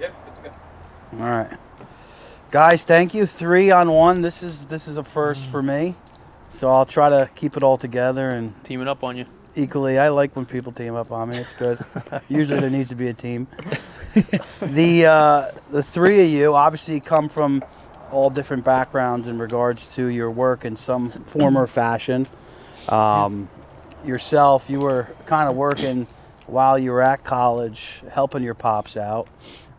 Yep, it's good. All right, guys. Thank you. Three on one. This is this is a first for me. So I'll try to keep it all together and Teaming up on you. equally. I like when people team up on me. It's good. Usually there needs to be a team. the uh, the three of you obviously come from all different backgrounds in regards to your work in some form or fashion. Um, yourself, you were kind of working while you were at college, helping your pops out.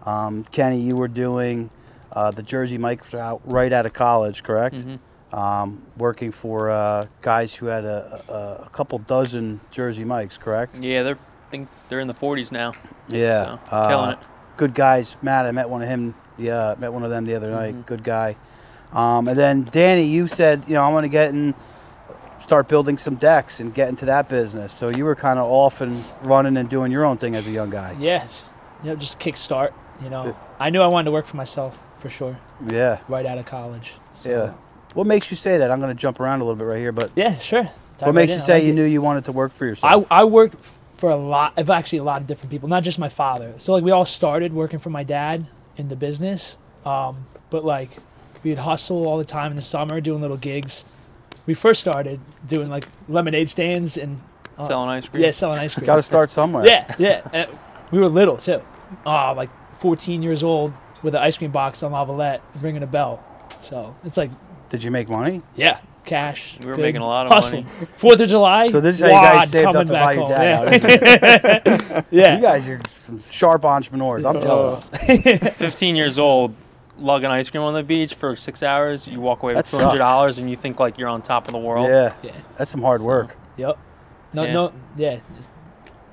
Um, Kenny, you were doing uh, the Jersey Mike's out right out of college, correct? Um, working for uh, guys who had a, a, a couple dozen Jersey Mikes, correct? Yeah, they're I think they're in the 40s now. Yeah, So, killing it. Good guys. Matt, I met one of him. Yeah, met one of them the other night. Good guy. Um, and then Danny, you said, you know, I'm going to get and start building some decks and get into that business. So you were kind of off and running and doing your own thing as a young guy. Yeah, you know, just kickstart. You know, I knew I wanted to work for myself for sure, Yeah, right out of college. So, yeah. What makes you say that? I'm going to jump around a little bit right here, but Yeah, sure. Dive what right makes in. you say like you it. knew you wanted to work for yourself? I, I worked f- for a lot of actually a lot of different people, not just my father. So like we all started working for my dad in the business, um, but like we'd hustle all the time in the summer doing little gigs. We first started doing like lemonade stands and uh, Selling ice cream. yeah, selling ice cream. Got to start somewhere. Yeah, yeah. And we were little too. Uh, like 14 years old with an ice cream box on Lavallette, ringing a bell. So it's like, Did you make money? yeah, cash. We were good making a lot of hustle. money. Fourth of July. So this is how you guys wad saved up coming to back buy your dad Yeah. out. yeah. You guys are some sharp entrepreneurs. I'm oh. jealous. 15 years old, lugging ice cream on the beach for six hours. You walk away with $200 and you think like you're on top of the world. Yeah, Yeah. that's some hard work. Yep. No, Yeah. no, yeah. just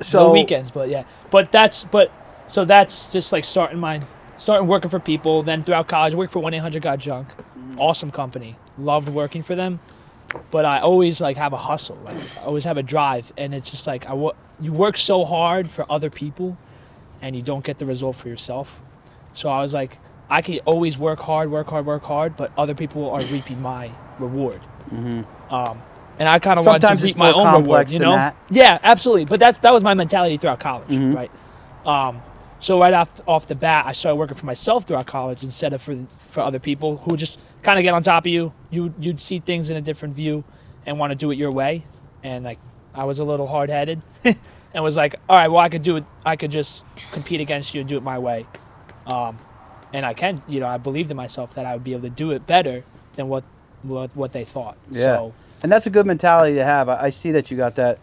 So no weekends, but yeah. But that's but so that's just like starting my starting working for people. Then throughout college, worked for one eight hundred got junk, awesome company. Loved working for them, but I always like have a hustle. Like I always have a drive, and it's just like I wo- you work so hard for other people, and you don't get the result for yourself. So I was like, I can always work hard, work hard, work hard, but other people are reaping my reward. Um, and I kind of wanted to reap my own reward, complex you than know? that. Yeah, absolutely. But that's that was my mentality throughout college, Mhm. right? Um, so right off off the bat, I started working for myself throughout college instead of for for other people who just kind of get on top of you. You you'd see things in a different view and want to do it your way. And like I was a little hard headed and was like, all right, well I could do it. I could just compete against you and do it my way. Um, and I can, you know, I believed in myself that I would be able to do it better than what what what they thought. Yeah. So And that's a good mentality to have. I, I see that you got that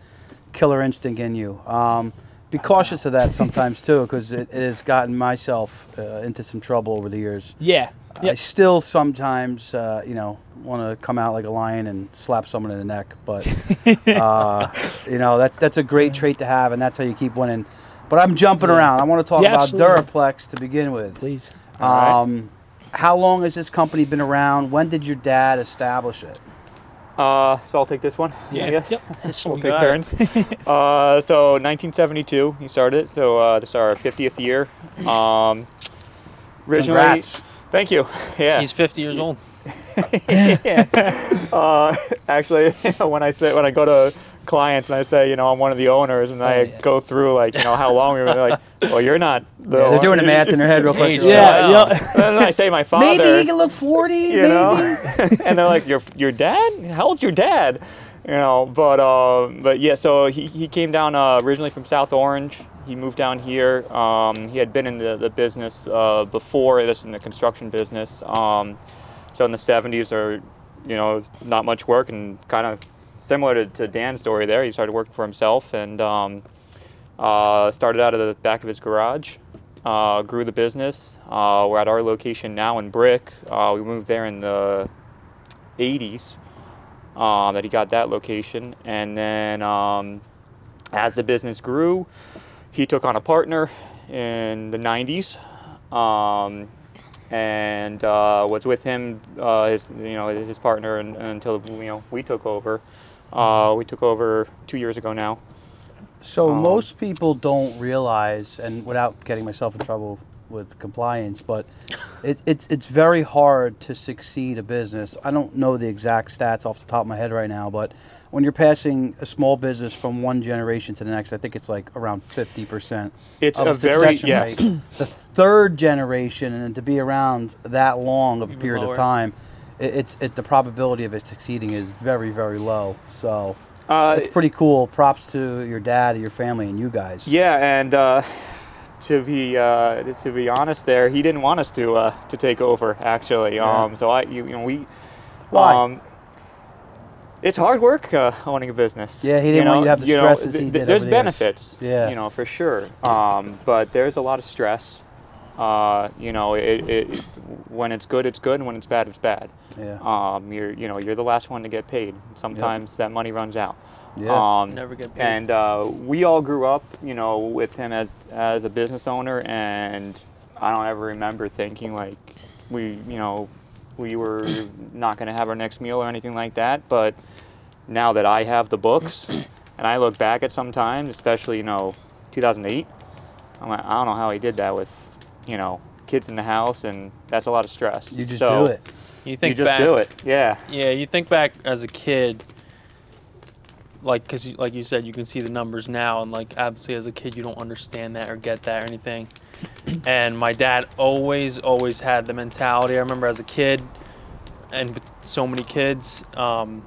killer instinct in you. Um, be cautious of that sometimes too, because it, it has gotten myself uh, into some trouble over the years. yeah. I still sometimes, uh, you know, want to come out like a lion and slap someone in the neck, but uh, you know that's that's a great trait to have, and that's how you keep winning. But I'm jumping Yeah. around. I want to talk Yeah, about absolutely. Dura-Plex to begin with. Please. All right. Um, how long has this company been around? When did your dad establish it? Uh, so I'll take this one. Yeah. I guess. Yep. We'll take turns. uh, so 1972, he started it. So uh, this is our 50th year. Um, originally, Congrats. thank you. Yeah. He's 50 years old. uh, actually, when I say when I go to clients and I say, you know, I'm one of the owners, and I Oh, yeah. go through like, you know, how long we were they're like, well, you're not. The Yeah, they're doing the math in their head real quick. Age, Yeah, yeah. And then I say my father. Maybe he can look 40. you maybe. know and they're like your your dad how old's your dad you know but uh, but yeah so he, he came down uh, originally from south orange he moved down here um, he had been in the, the business uh, before this in the construction business um, so in the 70s or you know not much work and kind of similar to, to dan's story there he started working for himself and um, uh, started out of the back of his garage uh, grew the business. Uh, we're at our location now in Brick. Uh, we moved there in the 80s uh, that he got that location. And then um, as the business grew, he took on a partner in the 90s. Um, and uh, was with him, his you know his partner, and, until you know we took over. Uh, we took over two years ago now. So Um, most people don't realize, and without getting myself in trouble with compliance, but it, it's it's very hard to succeed a business. I don't know the exact stats off the top of my head right now, but when you're passing a small business from one generation to the next, I think it's like around 50%. It's of a very succession yes. rate. the third generation, and to be around that long of a period lower. of time, it, it's it, the probability of it succeeding is very, very low. So Uh, it's pretty cool. Props to your dad, and your family, and you guys. Yeah, and uh, to be uh, to be honest, there he didn't want us to uh, to take over actually. Yeah. Um, so I you, you know we. Why? Um, it's hard work uh, owning a business. Yeah, he didn't want you to have the you know, stresses th- There's over the benefits. Yeah. You know, for sure. Um, but there's a lot of stress. Uh, you know, it, it when it's good, it's good, and when it's bad, it's bad. Yeah. Um, you're you know you're the last one to get paid. Sometimes that money runs out. Yeah. Um, Never get paid. And uh, we all grew up, you know, with him as as a business owner, and I don't ever remember thinking like we, you know, we were not going to have our next meal or anything like that. But now that I have the books, and I look back at some times, especially you know, 2008, I'm like, I don't know how he did that with, you know, kids in the house, and that's a lot of stress. you just so do it. You You think just back, do it. Yeah. Yeah, you think back as a kid, like, because like you said, you can see the numbers now, and like obviously as a kid, you don't understand that or get that or anything. and my dad always, always had the mentality. I remember as a kid, and so many kids, um,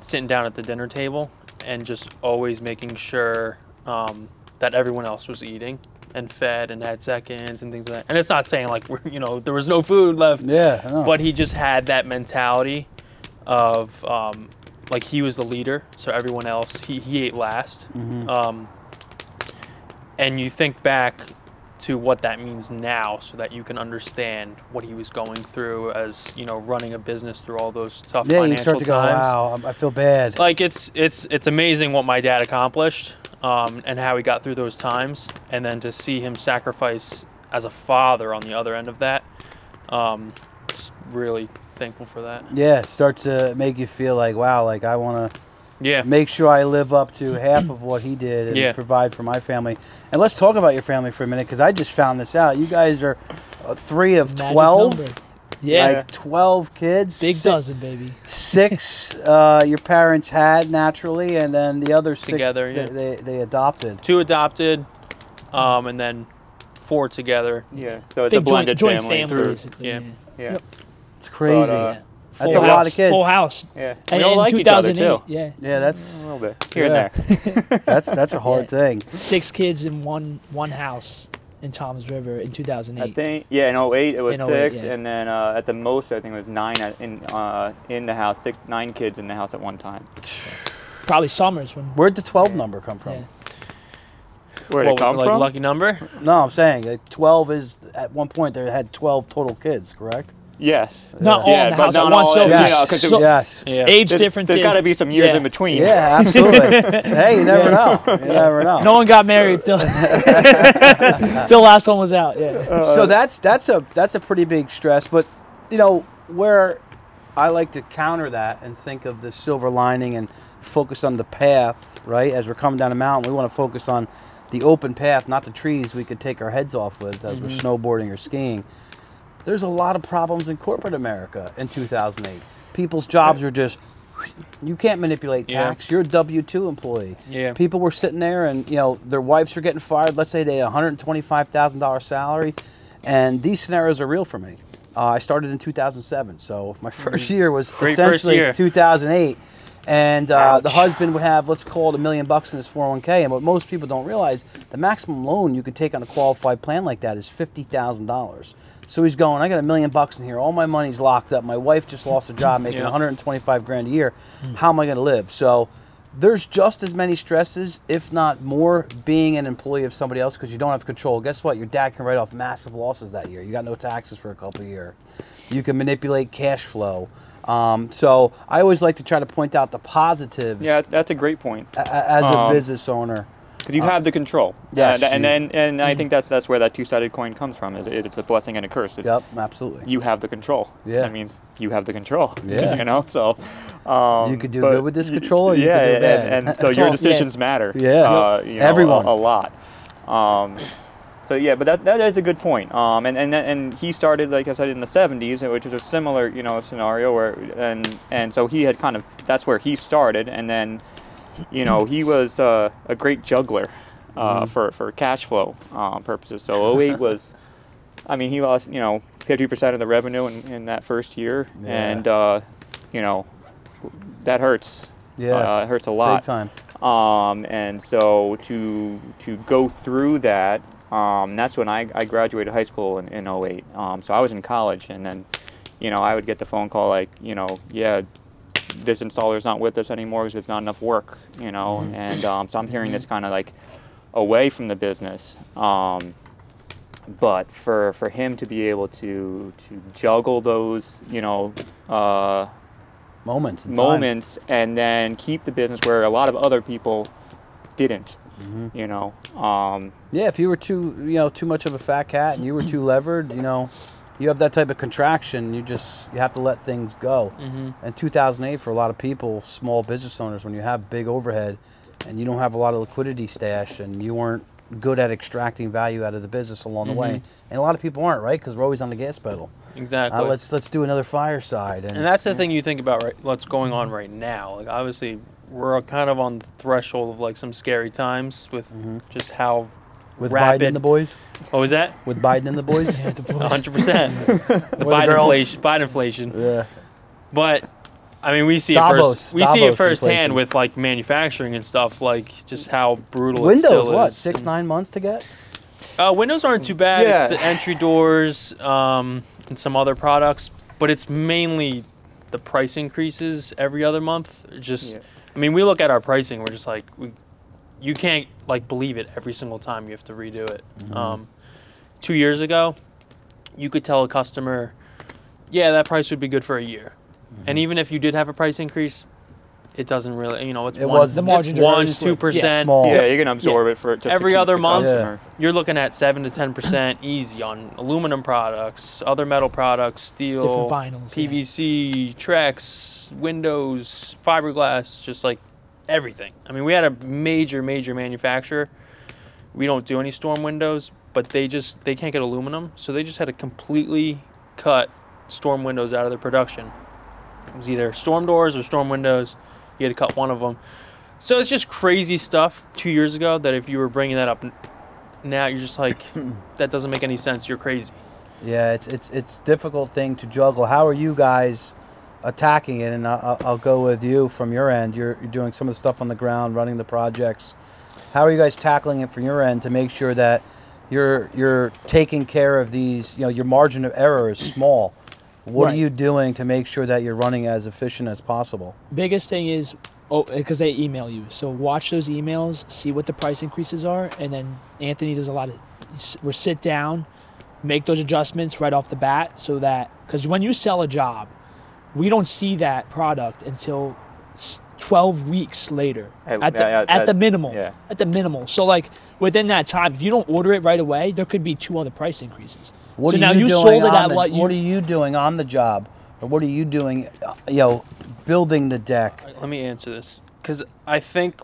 sitting down at the dinner table and just always making sure um, that everyone else was eating and fed and had seconds and things like that. And it's not saying like we're, you know there was no food left Yeah. But he just had that mentality of um, like he was the leader, so everyone else he, he ate last. Mhm. Um, and you think back to what that means now, so that you can understand what he was going through as you know running a business through all those tough yeah, you financial start to go, times. wow, I- I feel bad. Like it's it's it's amazing what my dad accomplished um, and how he got through those times, and then to see him sacrifice as a father on the other end of that. Um, just really thankful for that. Yeah, it starts to make you feel like, wow, like I want to Yeah. make sure I live up to half of what he did and Yeah. provide for my family. And let's talk about your family for a minute because I just found this out. You guys are uh, three of Magic 12. number. Yeah. Like 12 kids. Big six, dozen, baby. Six uh, your parents had naturally, and then the other six Together, yeah. they, they adopted. Two adopted, um, and then four together. Yeah. So it's Big a blended joint, joint family. family, through- basically. yeah. Yeah. It's crazy. But, uh, yeah. That's Full a lot of kids. Full house. Yeah. And We all in like each other 2008, too. Yeah. yeah, A that's little bit here Yeah. and there. that's that's a hard Yeah. thing. Six kids in one one house in Toms River in 2008. I think yeah, in 08 it was 08, six, yeah. and then uh, at the most I think it was nine at, in uh, in the house, six nine kids in the house at one time. Probably Summers when. Where'd the 12 number come from? Yeah. Where'd it come it, like from? lucky number? No, I'm saying like 12 is at one point they had 12 total kids, correct? Yes. Not all yeah, in the but house at not once. all- So, you Yes. so- it- yes. Yeah. age there's- differences. There's got to be some years Yeah. in between. Yeah, absolutely. hey, you never know. You never know. No one got married till till last one was out. Yeah. Uh, so that's that's a that's a pretty big stress. But you know where I like to counter that and think of the silver lining and focus on the path. Right as we're coming down the mountain, we want to focus on the open path, not the trees we could take our heads off with as we're mm-hmm. snowboarding or skiing. There's a lot of problems in corporate America in 2008. People's jobs are just you can't manipulate Yeah. tax. You're a W two employee. Yeah. People were sitting there, and you know their wives were getting fired. Let's say they had a hundred twenty-five thousand dollars salary, and these scenarios are real for me. Uh, I started in 2007, so my first year was Mm-hmm. Great essentially 2008. And uh, the husband would have, let's call it a million bucks in his 401k. And what most people don't realize, the maximum loan you could take on a qualified plan like that is $50,000. So he's going, I got a million bucks in here. All my money's locked up. My wife just lost a job making Yeah. 125 grand a year. How am I going to live? So there's just as many stresses, if not more, being an employee of somebody else because you don't have control. Guess what? Your dad can write off massive losses that year. You got no taxes for a couple of years. You can manipulate cash flow. Um, so I always like to try to point out the positives Yeah, that's a great point. a- a- as a Um, business owner. Because you have the control. yes, And, and then and I think that's that's where that two-sided coin comes from. Is it- it's a blessing and a curse. It's Yep, absolutely. You have the control. Yeah. That means you have the control. Yeah. you know. So. Um, You could do good with this control or you yeah, could do and- bad. And, so your all. decisions matter. Yeah. Uh, you know, Everyone. A, a lot. Um, but yeah, but that, that is a good point. Um, and and and he started like I said in the '70s, which is a similar you know scenario where and and so he had kind of that's where he started, and then you know he was uh, a great juggler uh, for for cash flow um, purposes. So 08 was, I mean, he lost you know 50% of the revenue in, in that first year, Yeah. and uh, you know that hurts. Yeah. uh, it hurts a lot Big time. um, and so to to go through that um, that's when I, I graduated high school in, in 08 um, so I was in college and then you know I would get the phone call like you know yeah this installer's not with us anymore because it's not enough work you know and um, so I'm hearing this kind of like away from the business um, but for for him to be able to to juggle those you know uh, Moments. in time. moments and then keep the business where a lot of other people didn't you know um, Yeah, if you were too, you know, too much of a fat cat and you were too levered, you know, you have that type of contraction. You just you have to let things go. Mm-hmm. And 2008 for a lot of people, small business owners, when you have big overhead and you don't have a lot of liquidity stash and you weren't good at extracting value out of the business along the way, and a lot of people aren't, right? Because we're always on the gas pedal. Exactly. Uh, let's let's do another fireside. And, And that's the thing you think about right what's going on right now. Like obviously we're kind of on the threshold of like some scary times with just how with rapid. Biden and the boys, What was that? with Biden and the boys. Yeah, the boys. 100%. Biden girls. inflation, Biden inflation. yeah. But I mean, we see it first. We see it firsthand inflation. with like manufacturing and stuff, like just how brutal. it Windows, still what is. six And- nine months to get? Uh, windows aren't too bad. Yeah. It's the entry doors um, and some other products, but it's mainly the price increases every other month. Just, Yeah. I mean, we look at our pricing. We're just like, we, you can't like believe it every single time you have to redo it. Um, two years ago, you could tell a customer, yeah, that price would be good for a year, and even if you did have a price increase, it doesn't really, you know, it's It one, was- The it's one, two percent. small. yeah you're gonna absorb it for just to Every other month? customer. You're looking at seven to ten percent easy on aluminum products, other metal products, steel, Different vinyls. yeah. PVC, Trex, windows, fiberglass, just like everything. I mean, we had a major, major manufacturer. We don't do any storm windows, but they just they can't get aluminum, so they just had to completely cut storm windows out of their production. It was either storm doors or storm windows. You had to cut one of them. So it's just crazy stuff two years ago that if you were bringing that up now, you're just like, that doesn't make any sense. You're crazy. Yeah, it's it's it's difficult thing to juggle. How are you guys attacking it? And I'll, I'll go with you from your end. You're, you're doing some of the stuff on the ground, running the projects. How are you guys tackling it from your end to make sure that you're you're taking care of these? You know, your margin of error is small. What are you doing to make sure that you're running as efficient as possible? biggest thing is oh because they email you so watch those emails see what the price increases are and then anthony does a lot of we sit down make those adjustments right off the bat so that because when you sell a job we don't see that product until 12 weeks later At- at the, yeah, yeah, at the minimal yeah. at the minimal so like within that time if you don't order it right away there could be two other price increases What so are now you you doing sold it on at the, what you What are you doing on the job, or what are you doing? uh, You know, building the deck. Let me answer this because I think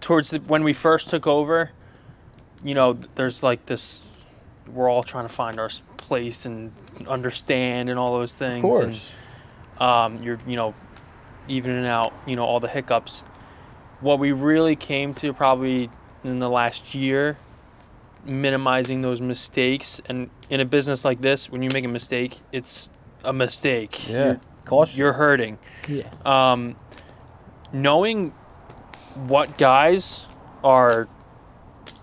towards the, when we first took over, you know, there's like this. We're all trying to find our place and understand and all those things. Of course. And, um, you're you know, evening out you know all the hiccups. What we really came to probably in the last year, minimizing those mistakes. And in a business like this, when you make a mistake, it's a mistake. Yeah. You're, Cost you're hurting yeah um, knowing what guys are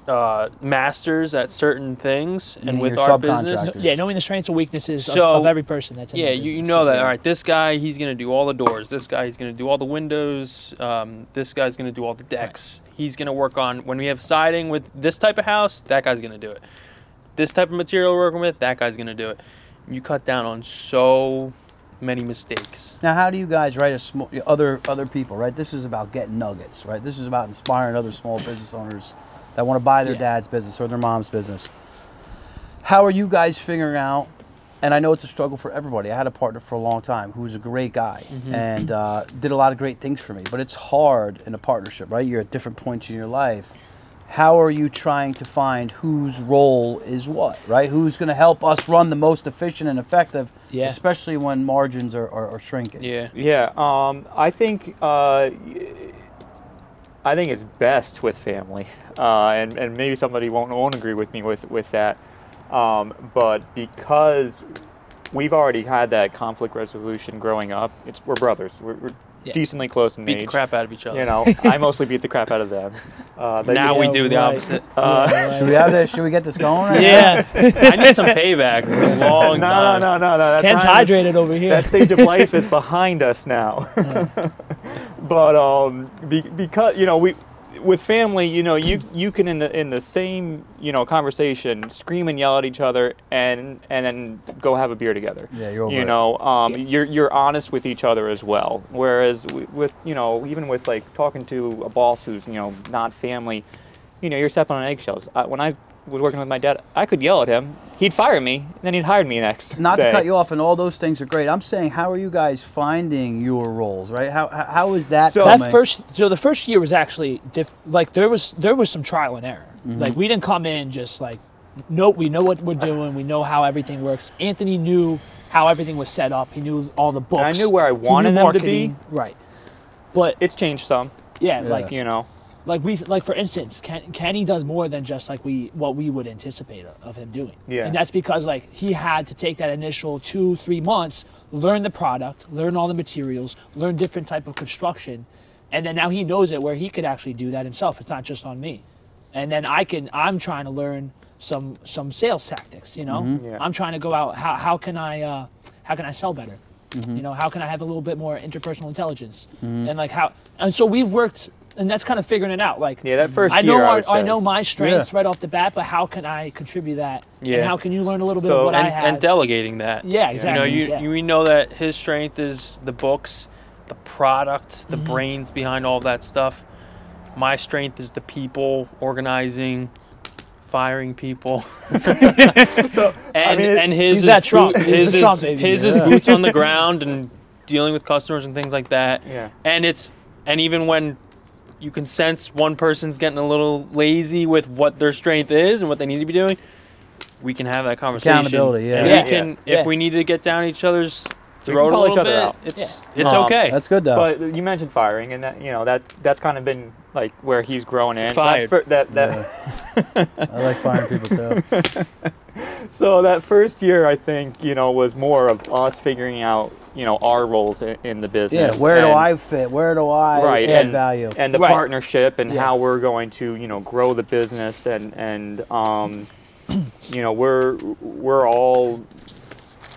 uh, masters at certain things and Meaning with your our business. subcontractors. yeah knowing the strengths and weaknesses of, So, of every person that's in yeah the you, you business. know that. All right this guy he's going to do all the doors. This guy he's going to do all the windows. Um, this guy's going to do all the decks. He's going to work on when we have siding with this type of house that guy's going to do it. This type of material we're working with that guy's going to do it. You cut down on so many mistakes. Now, how do you guys write a small other other people? Right, this is about getting nuggets. Right, this is about inspiring other small business owners that want to buy their Yeah. dad's business or their mom's business. How are you guys figuring out? And I know it's a struggle for everybody. I had a partner for a long time who was a great guy and uh, did a lot of great things for me. But it's hard in a partnership, right? You're at different points in your life. how are you trying to find whose role is what, right? Who's going to help us run the most efficient and effective, Yeah. especially when margins are, are, are shrinking. Yeah. Yeah, um, I think uh, I think it's best with family, uh, and and maybe somebody won't won't agree with me with with that, um, but because we've already had that conflict resolution growing up, it's we're brothers. We're, we're Yeah. decently close in Beat age. the crap out of each other. You know, I mostly beat the crap out of them. Uh, now we Yeah, do the right. opposite. Uh, Should we have this? Should we get this going? Right now? yeah. I need some payback. for a no, Long no, time. no, no, no. that Ken's time is- hydrated over here. that stage of life is behind us now. but um, be, because you know we, with family, you know you you can in the in the same you know conversation scream and yell at each other and and then go have a beer together. Yeah, you're over You it. know, um, Yeah. you're you're honest with each other as well. Whereas with you know even with like talking to a boss who's you know not family, you know you're stepping on eggshells. I, when I was working with my dad, I could yell at him. He'd fire me, and then he'd hire me next. Not day. to cut you off, and all those things are great. I'm saying, how are you guys finding your roles, right? How how, how is that? So- coming? that first so the first year was actually diff, like there was there was some trial and error Mm-hmm. like we didn't come in just like no we know what we're doing we know how everything works anthony knew how everything was set up he knew all the books I knew where I wanted them to be. right but It's changed some, yeah, Yeah. like you know. Like we like for instance Ken, kenny does more than just like we what we would anticipate of, him doing. Yeah. and that's because like he had to take that initial two three months learn the product learn all the materials learn different type of construction and then now he knows it where he could actually do that himself. It's not just on me. And then i can i'm trying to learn some some sales tactics you know? Mm-hmm. Yeah. i'm trying to go out how, how can i uh, how can i sell better? Mm-hmm. You know how can i have a little bit more interpersonal intelligence? Mm-hmm. And like how and so we've worked and that's kind of figuring it out like Yeah, that first I know year, I our, would I know my strengths Yeah. right off the bat, but how can I contribute that? Yeah. And how can you learn a little bit So- of what and, I have? and delegating that. Yeah, You exactly, know, you, yeah. you we know that his strength is the books, the product, the Mm-hmm. brains behind all that stuff. My strength is the people, organizing, firing people. and mean, and his is that Trump. boot- his is Trump, baby. his is Yeah. boots on the ground and dealing with customers and things like that. Yeah. And it's and even when you can sense one person's getting a little lazy with what their strength is and what they need to be doing, we can have that conversation. Accountability, yeah. And Yeah. we can Yeah. if we need to get down each other's We throat can a call each little other bit, out. it's it's Um, okay. That's good though. But you mentioned firing, and that you know that that's kind of been like where he's growing in. Fired. fir- That that, I like firing people too. so that first year, I think you know was more of us figuring out you know our roles in, in the business. Yeah, business. where do I fit? Where do I right add and, value? and the Right. partnership and Yeah. how we're going to you know grow the business and and um, you know we're we're all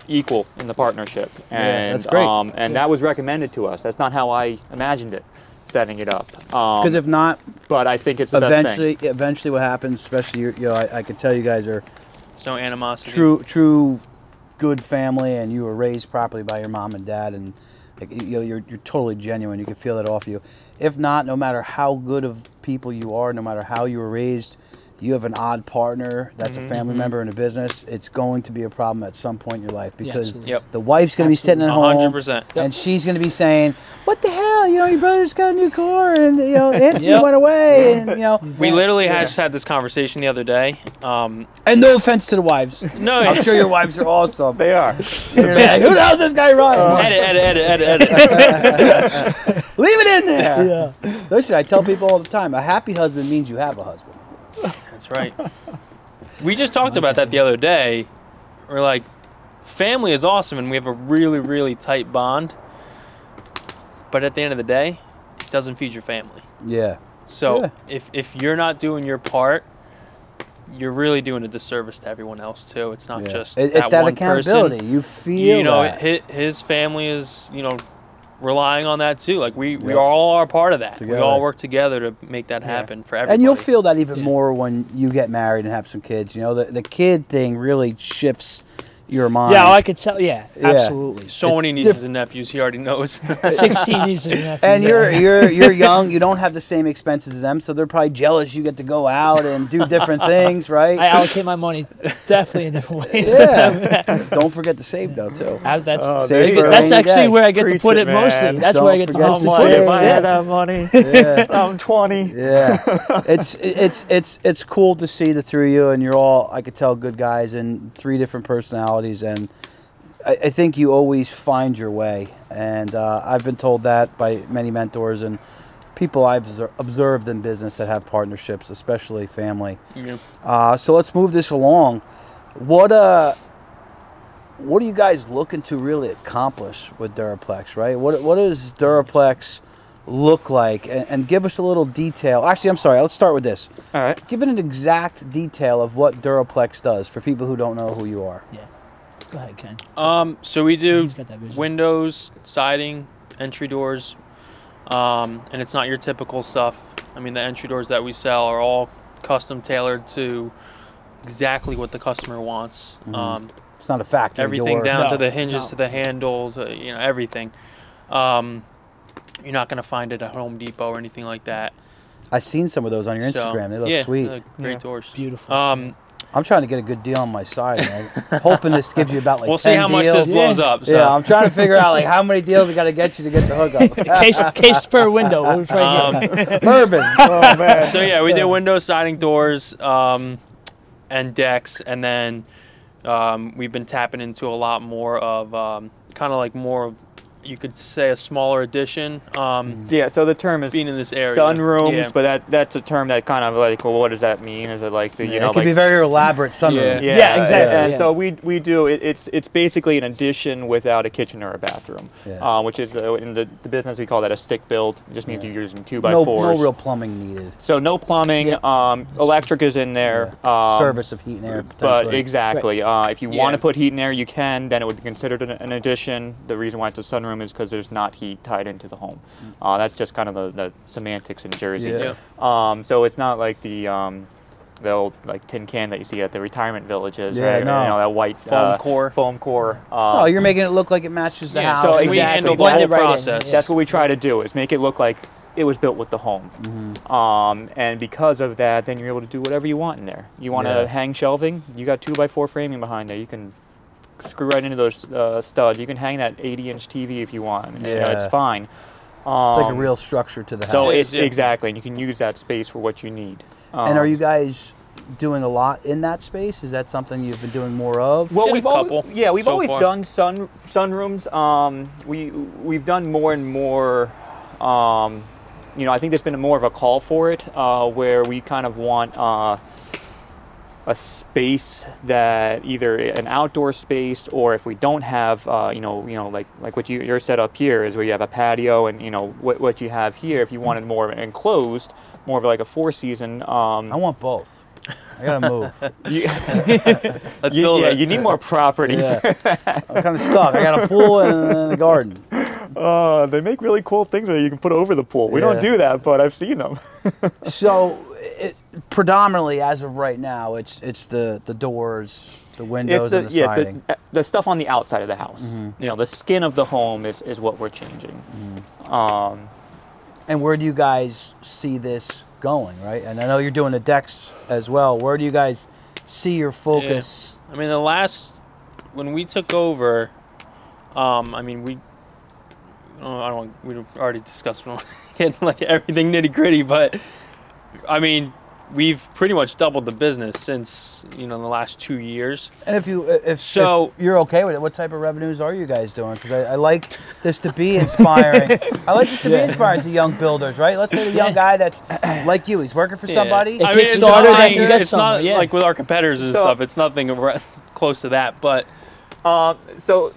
equal in the partnership and that's great. um, and that was recommended to us that's not how i imagined it setting it up um, Because if not, but i think it's the best thing eventually, eventually, what happens, especially you, you know, I, I could tell you guys are There's no animosity. true, true, good family, and you were raised properly by your mom and dad, and like, you know, you're you're totally genuine. You can feel that off you. If not, no matter how good of people you are, no matter how you were raised, you have an odd partner that's Mm-hmm, a family member in a business. It's going to be a problem at some point in your life because absolutely. Yep. the wife's going to be sitting at home 100%. and she's going to be saying, "What the hell? You know, your brother's got a new car, and you know, Anthony Yep. went away, and you know." We literally had just had this conversation the other day. Um, And no offense to the wives. no, I'm sure your wives are awesome. they are You're like, Who knows this guy runs? edit, edit, edit, edit, edit. Leave it in there. yeah. Listen, I tell people all the time, a happy husband means you have a husband. That's right. We just talked about that the other day. We're like, family is awesome, and we have a really, really tight bond. But at the end of the day, it doesn't feed your family. Yeah. So Yeah. if if you're not doing your part, you're really doing a disservice to everyone else too. It's not yeah. just It- that it's that one accountability. person. You feel You know, that. his, his family is you know relying on that too. Like we we all are part of that. We all work together to make that happen for everybody. and you'll feel that even Yeah. more when you get married and have some kids. You know, the, the kid thing really shifts your mind. Yeah, oh, I could tell. Yeah, Yeah. absolutely. So It's many nieces and nephews. He already knows. 16 nieces and nephews. and you're you're you're young. You don't have the same expenses as them, so they're probably jealous. You get to go out and do different things, right? I allocate my money definitely in different ways. yeah. don't forget to save though too. As that's Oh, there you that's actually day. where I get to put it, it, mostly. That's Don't where I get to forget mostly to put save. it. if I Yeah. had that money, Yeah. I'm 20. Yeah, it's it's it's it's cool to see the three of you, and you're all I could tell good guys and three different personalities, and I, I think you always find your way, and uh, I've been told that by many mentors and people I've observed in business that have partnerships, especially family. Yeah. Uh, so let's move this along. What uh, what are you guys looking to really accomplish with Dura-Plex? Right? What what does Dura-Plex look like? And, and give us a little detail. Actually, I'm sorry. Let's start with this. All right. Give it an exact detail of what Dura-Plex does for people who don't know who you are. Go ahead, Ken. Um. So we do He's got that vision. windows, siding, entry doors, um, and it's not your typical stuff. I mean, the entry doors that we sell are all custom tailored to exactly what the customer wants. Mhm. Um, It's not a factory everything door. down No, to the hinges, no. to the handle, to you know everything. Um, you're not gonna find it at Home Depot or anything like that. I've seen some of those on your So, Instagram. they look yeah, sweet. they look great Yeah. doors. Beautiful. Um, I'm trying to get a good deal on my side. Man. Hoping this gives you about like we'll see 10 how much this blows Yeah. up. So. Yeah, I'm trying to figure out like how many deals I got to get you to get the hookup. case case per window. It was right Um, here. Bourbon. Oh man. so yeah, we do window siding doors um, and decks, and then um, we've been tapping into a lot more of um, kind of like more, of, you could say a smaller addition. Um, Yeah, so the term is Being in this area, sunrooms, yeah. but that that's a term that kind of like, well, what does that mean? Is it like the you Yeah, know it could like be very elaborate sunroom. Yeah. Yeah, exactly, And yeah. so we we do it, it's it's basically an addition without a kitchen or a bathroom, Yeah. uh, which is uh, in the, the business we call that a stick build. It just means Yeah. you're using two by No, fours. no real plumbing needed. so no plumbing, Yeah. um, electric is in there. Um, Service of heat and air. But potentially. exactly, uh, if you want to put heat in there, you can. Then it would be considered an, an addition. The reason why it's a sunroom is because there's not heat tied into the home. Uh, that's just kind of the, the semantics in Jersey. Yeah. Um, so it's not like the um, the old like tin can that you see at the retirement villages, Yeah, right? no. You know that white Foam uh, core. Foam core. Oh, you're making it look like it matches the Yeah, house. so we exactly. handle the Blend it right in, process. yeah. That's what we try to do is make it look like it was built with the home. Mm-hmm. Um, and because of that, then you're able to do whatever you want in there. You want to Yeah. hang shelving? You got two by four framing behind there. You can screw right into those uh, studs. You can hang that 80-inch TV if you want. You know, it's Yeah. fine. It's like a Um, real structure to the house. So it's yeah. exactly, and you can use that space for what you need. and are Um, you guys doing a lot in that space? Is that something you've been doing more of? Well, Did we've always, couple yeah, we've so always far. done sun sunrooms. Um, we we've done more and more. Um, you know, I think there's been more of a call for it, uh, where we kind of want uh, a space that either an outdoor space or if we don't have, uh, you know, you know, like like what you your setup here is where you have a patio and you know what what you have here. If you wanted more enclosed, more of like a four season. Um, I want both. I gotta move. you, Let's you- build yeah, it. you need more property. yeah. I'm kind of stuck. I got a pool and a garden. Uh, they make really cool things that you can put over the pool. We Yeah. don't do that, but I've seen them. So, it, predominantly as of right now, it's it's the the doors, the windows, it's the and the yeah, siding. the, uh, the stuff on the outside of the house. You know, the skin of the home is, is what we're changing. Um, And where do you guys see this going, right? And I know you're doing the decks as well. Where do you guys see your focus? I mean, the last when we took over, um, I mean, we. oh, I don't. We already discussed. We don't get like everything nitty gritty, but I mean, we've pretty much doubled the business since you know in the last two years. And if you if, So- if you're okay with it, what type of revenues are you guys doing? Because I, I like this to be inspiring. I like this to be inspiring to young builders, right? Let's say the young guy that's like you, he's working for somebody. It I mean, it's not, then you get it's somewhere, not yeah. like with our competitors and So- stuff. It's nothing close to that, but um, so,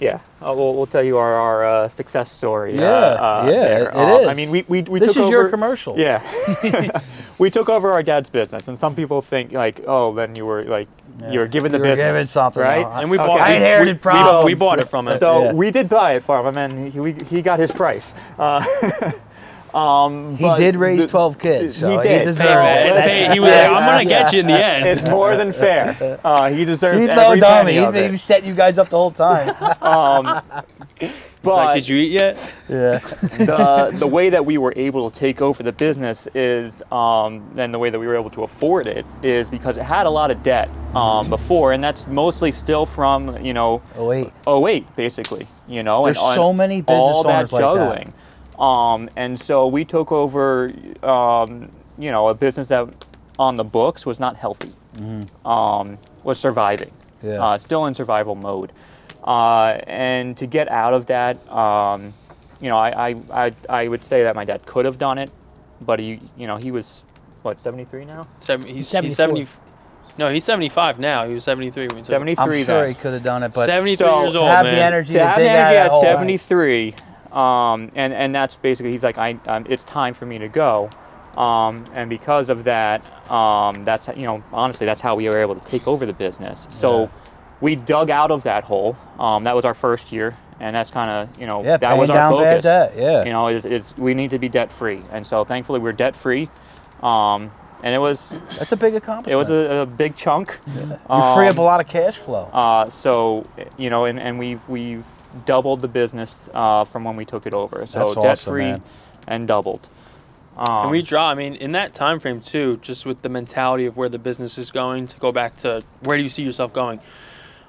yeah, uh, we'll, we'll tell you our, our uh, success story. uh, Yeah, uh, yeah, there. it- it Um, I mean, we, we, we this took is your commercial. Yeah. we took over our dad's business, and some people think, like, oh, then you were, like, you were given the You were business. given something, Right? huh? and we Okay. bought. I we- inherited we, we, problems. we bought it from him. So Yeah. we did buy it from him, and he, we, he got his price. Um, He did raise the- 12 kids, so he he, did. deserves Hey, man, it. That's- hey, he was like, I'm gonna get you in the end. It's more than fair. Uh, he deserves it. He's every no dummy. penny He's of maybe setting you guys up the whole time. Um, but like, did you eat yet? yeah. the the way that we were able to take over the business is, um, and the way that we were able to afford it is because it had a lot of debt um, before, and that's mostly still from you know Oh wait. 08 basically you know There's and, so and many business all that owners like that. Juggling um, and so we took over um, you know a business that on the books was not healthy um, was surviving Mm-hmm. Yeah. uh, still in survival mode uh, and to get out of that um, you know I, I, I, I would say that my dad could have done it but he you know he was what 73 now Seven, he's, he's 74. 70. No, he's 75 now. He was 73 when he took 73 I'm sure then. he could have done it, but 73 So, years to old, have man. the energy to to, have dig the out energy of that at hole. 73 um, and and that's basically he's like I um, it's time for me to go. Um, and because of that um, that's you know honestly that's how we were able to take over the business. So Yeah. we dug out of that hole. Um, that was our first year. And that's kind of you know Yeah, that was our focus. debt, yeah. you know is, is we need to be debt free and so thankfully we're debt free um, and it was That's a big accomplishment. it was a, a big chunk. You free up Um, a lot of cash flow. uh, so you know, and, and we've we've doubled the business uh, from when we took it over. So That's awesome, debt free man. and doubled. Um, And we draw. I mean, in that time frame too, just with the mentality of where the business is going. To go back to where do you see yourself going?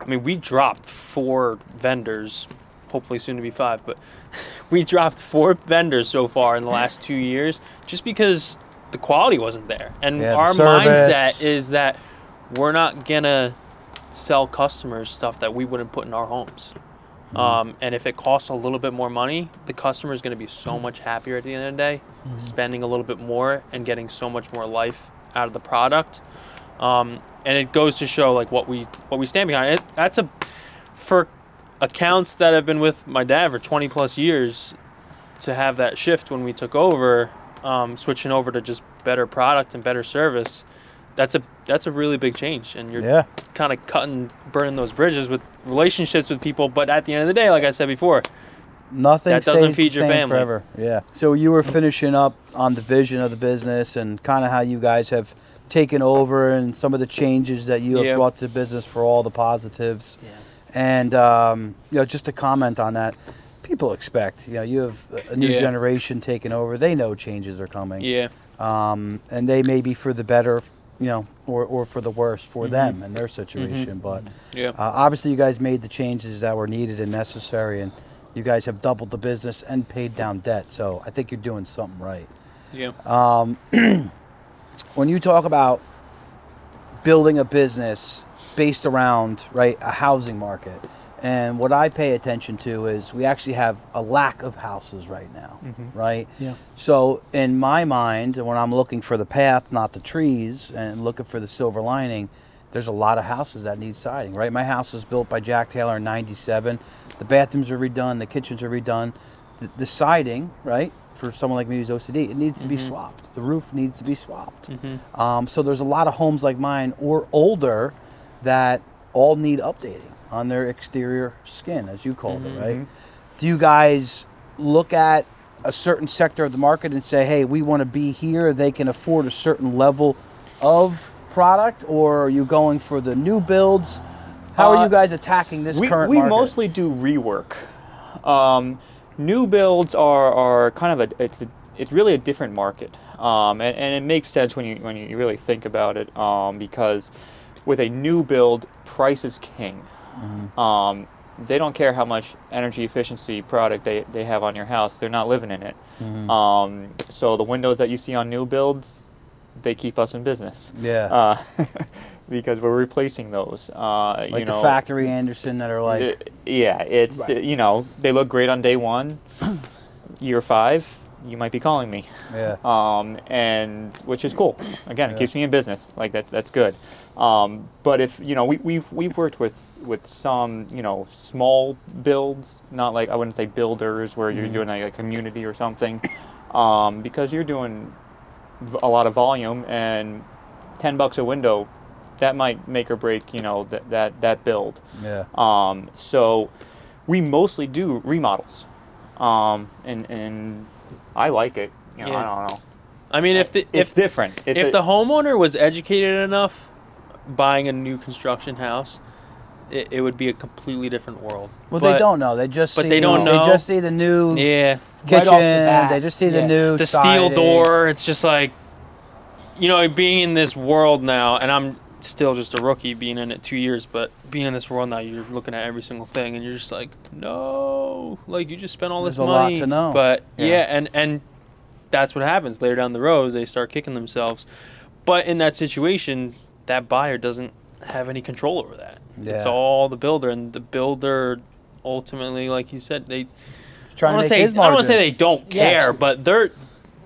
I mean, we dropped four vendors, hopefully soon to be five, but we dropped four vendors so far in the last two years, just because the quality wasn't there. And Yeah, our service. mindset is that we're not gonna sell customers stuff that we wouldn't put in our homes. Mm-hmm. Um, and if it costs a little bit more money, the customer is going to be so much happier at the end of the day, spending a little bit more and getting so much more life out of the product. Um, and it goes to show like what we what we stand behind. It, that's a for accounts that have been with my dad for 20 plus years to have that shift when we took over, um, switching over to just better product and better service. That's a that's a really big change, and you're yeah. kind of cutting, burning those bridges with relationships with people. But at the end of the day, like I said before, Nothing That doesn't feed your family. forever. Yeah. So you were finishing up on the vision of the business and kind of how you guys have taken over and some of the changes that you have Yeah. brought to the business for all the positives. Yeah. And um, you know, just to comment on that, people expect. You know, you have a new Yeah. generation taking over. They know changes are coming. yeah, Um, and they may be for the better, you know, or, or for the worse for Mm-hmm. them and their situation. But yeah, uh, obviously, you guys made the changes that were needed and necessary, and you guys have doubled the business and paid down debt. So I think you're doing something right. yeah, Um, when you talk about building a business based around right a housing market, and what I pay attention to is we actually have a lack of houses right now, mm-hmm. right? Yeah. So in my mind, when I'm looking for the path, not the trees, and looking for the silver lining, there's a lot of houses that need siding, right? My house was built by Jack Taylor in '97. The bathrooms are redone, the kitchens are redone. The, the siding, right, for someone like me who's OCD, it needs to be mm-hmm. swapped. The roof needs to be swapped. Mm-hmm. Um, so there's a lot of homes like mine or older that all need updating on their exterior skin, as you called it, right? Do you guys look at a certain sector of the market and say, hey, we want to be here, they can afford a certain level of product, or are you going for the new builds? How are Uh, you guys attacking this we, current we market? mostly do rework. Um, new builds are, are kind of a it's a, it's really a different market, um, and, and it makes sense when you when you really think about it, um, because with a new build, price is king. Mm-hmm. Um, they don't care how much energy efficiency product they, they have on your house; they're not living in it. Mm-hmm. Um, so the windows that you see on new builds, they keep us in business. yeah, Uh, because we're replacing those. Uh, like you the know, factory Andersen that are like, yeah, it's Right. you know they look great on day one, year five, you might be calling me, yeah, um, and which is cool. Again, Yeah. it keeps me in business. Like that, that's good. Um, but if you know, we, we've we've worked with with some you know small builds, not like I wouldn't say builders where you're doing like a community or something, um, because you're doing a lot of volume and ten bucks a window, that might make or break you know that that that build. yeah. Um, so we mostly do remodels, um, and and I like it. You know, Yeah. I don't know. I mean, if the It's if different. It's if a- the homeowner was educated enough buying a new construction house, it, it would be a completely different world. Well, But- they don't know. They just but see, they don't know. They just see the new Yeah, kitchen. Right off the bat. they just see the new the steel door. It's just like, you know, being in this world now, and I'm still just a rookie, being in it two years, but being in this world now, you're looking at every single thing, and you're just like, no, like you just spent all this There's a lot money. to know. But Yeah. yeah. and and that's what happens later down the road. They start kicking themselves. But in that situation, that buyer doesn't have any control over that. It's all the builder, and the builder ultimately, like you said, they He's trying I to say I don't want to say they don't Yes. care, but they're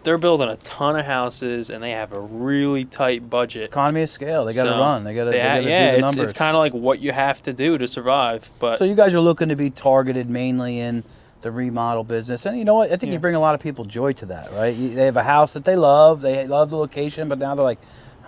they're building a ton of houses and they have a really tight budget. economy of scale. They got to So, run. They got to. They, They got to yeah, do the it's, numbers. it's kind of like what you have to do to survive. But So you guys are looking to be targeted mainly in the remodel business, and you know what? I think Yeah. you bring a lot of people joy to that, right? You, they have a house that they love, they love the location, but now they're like,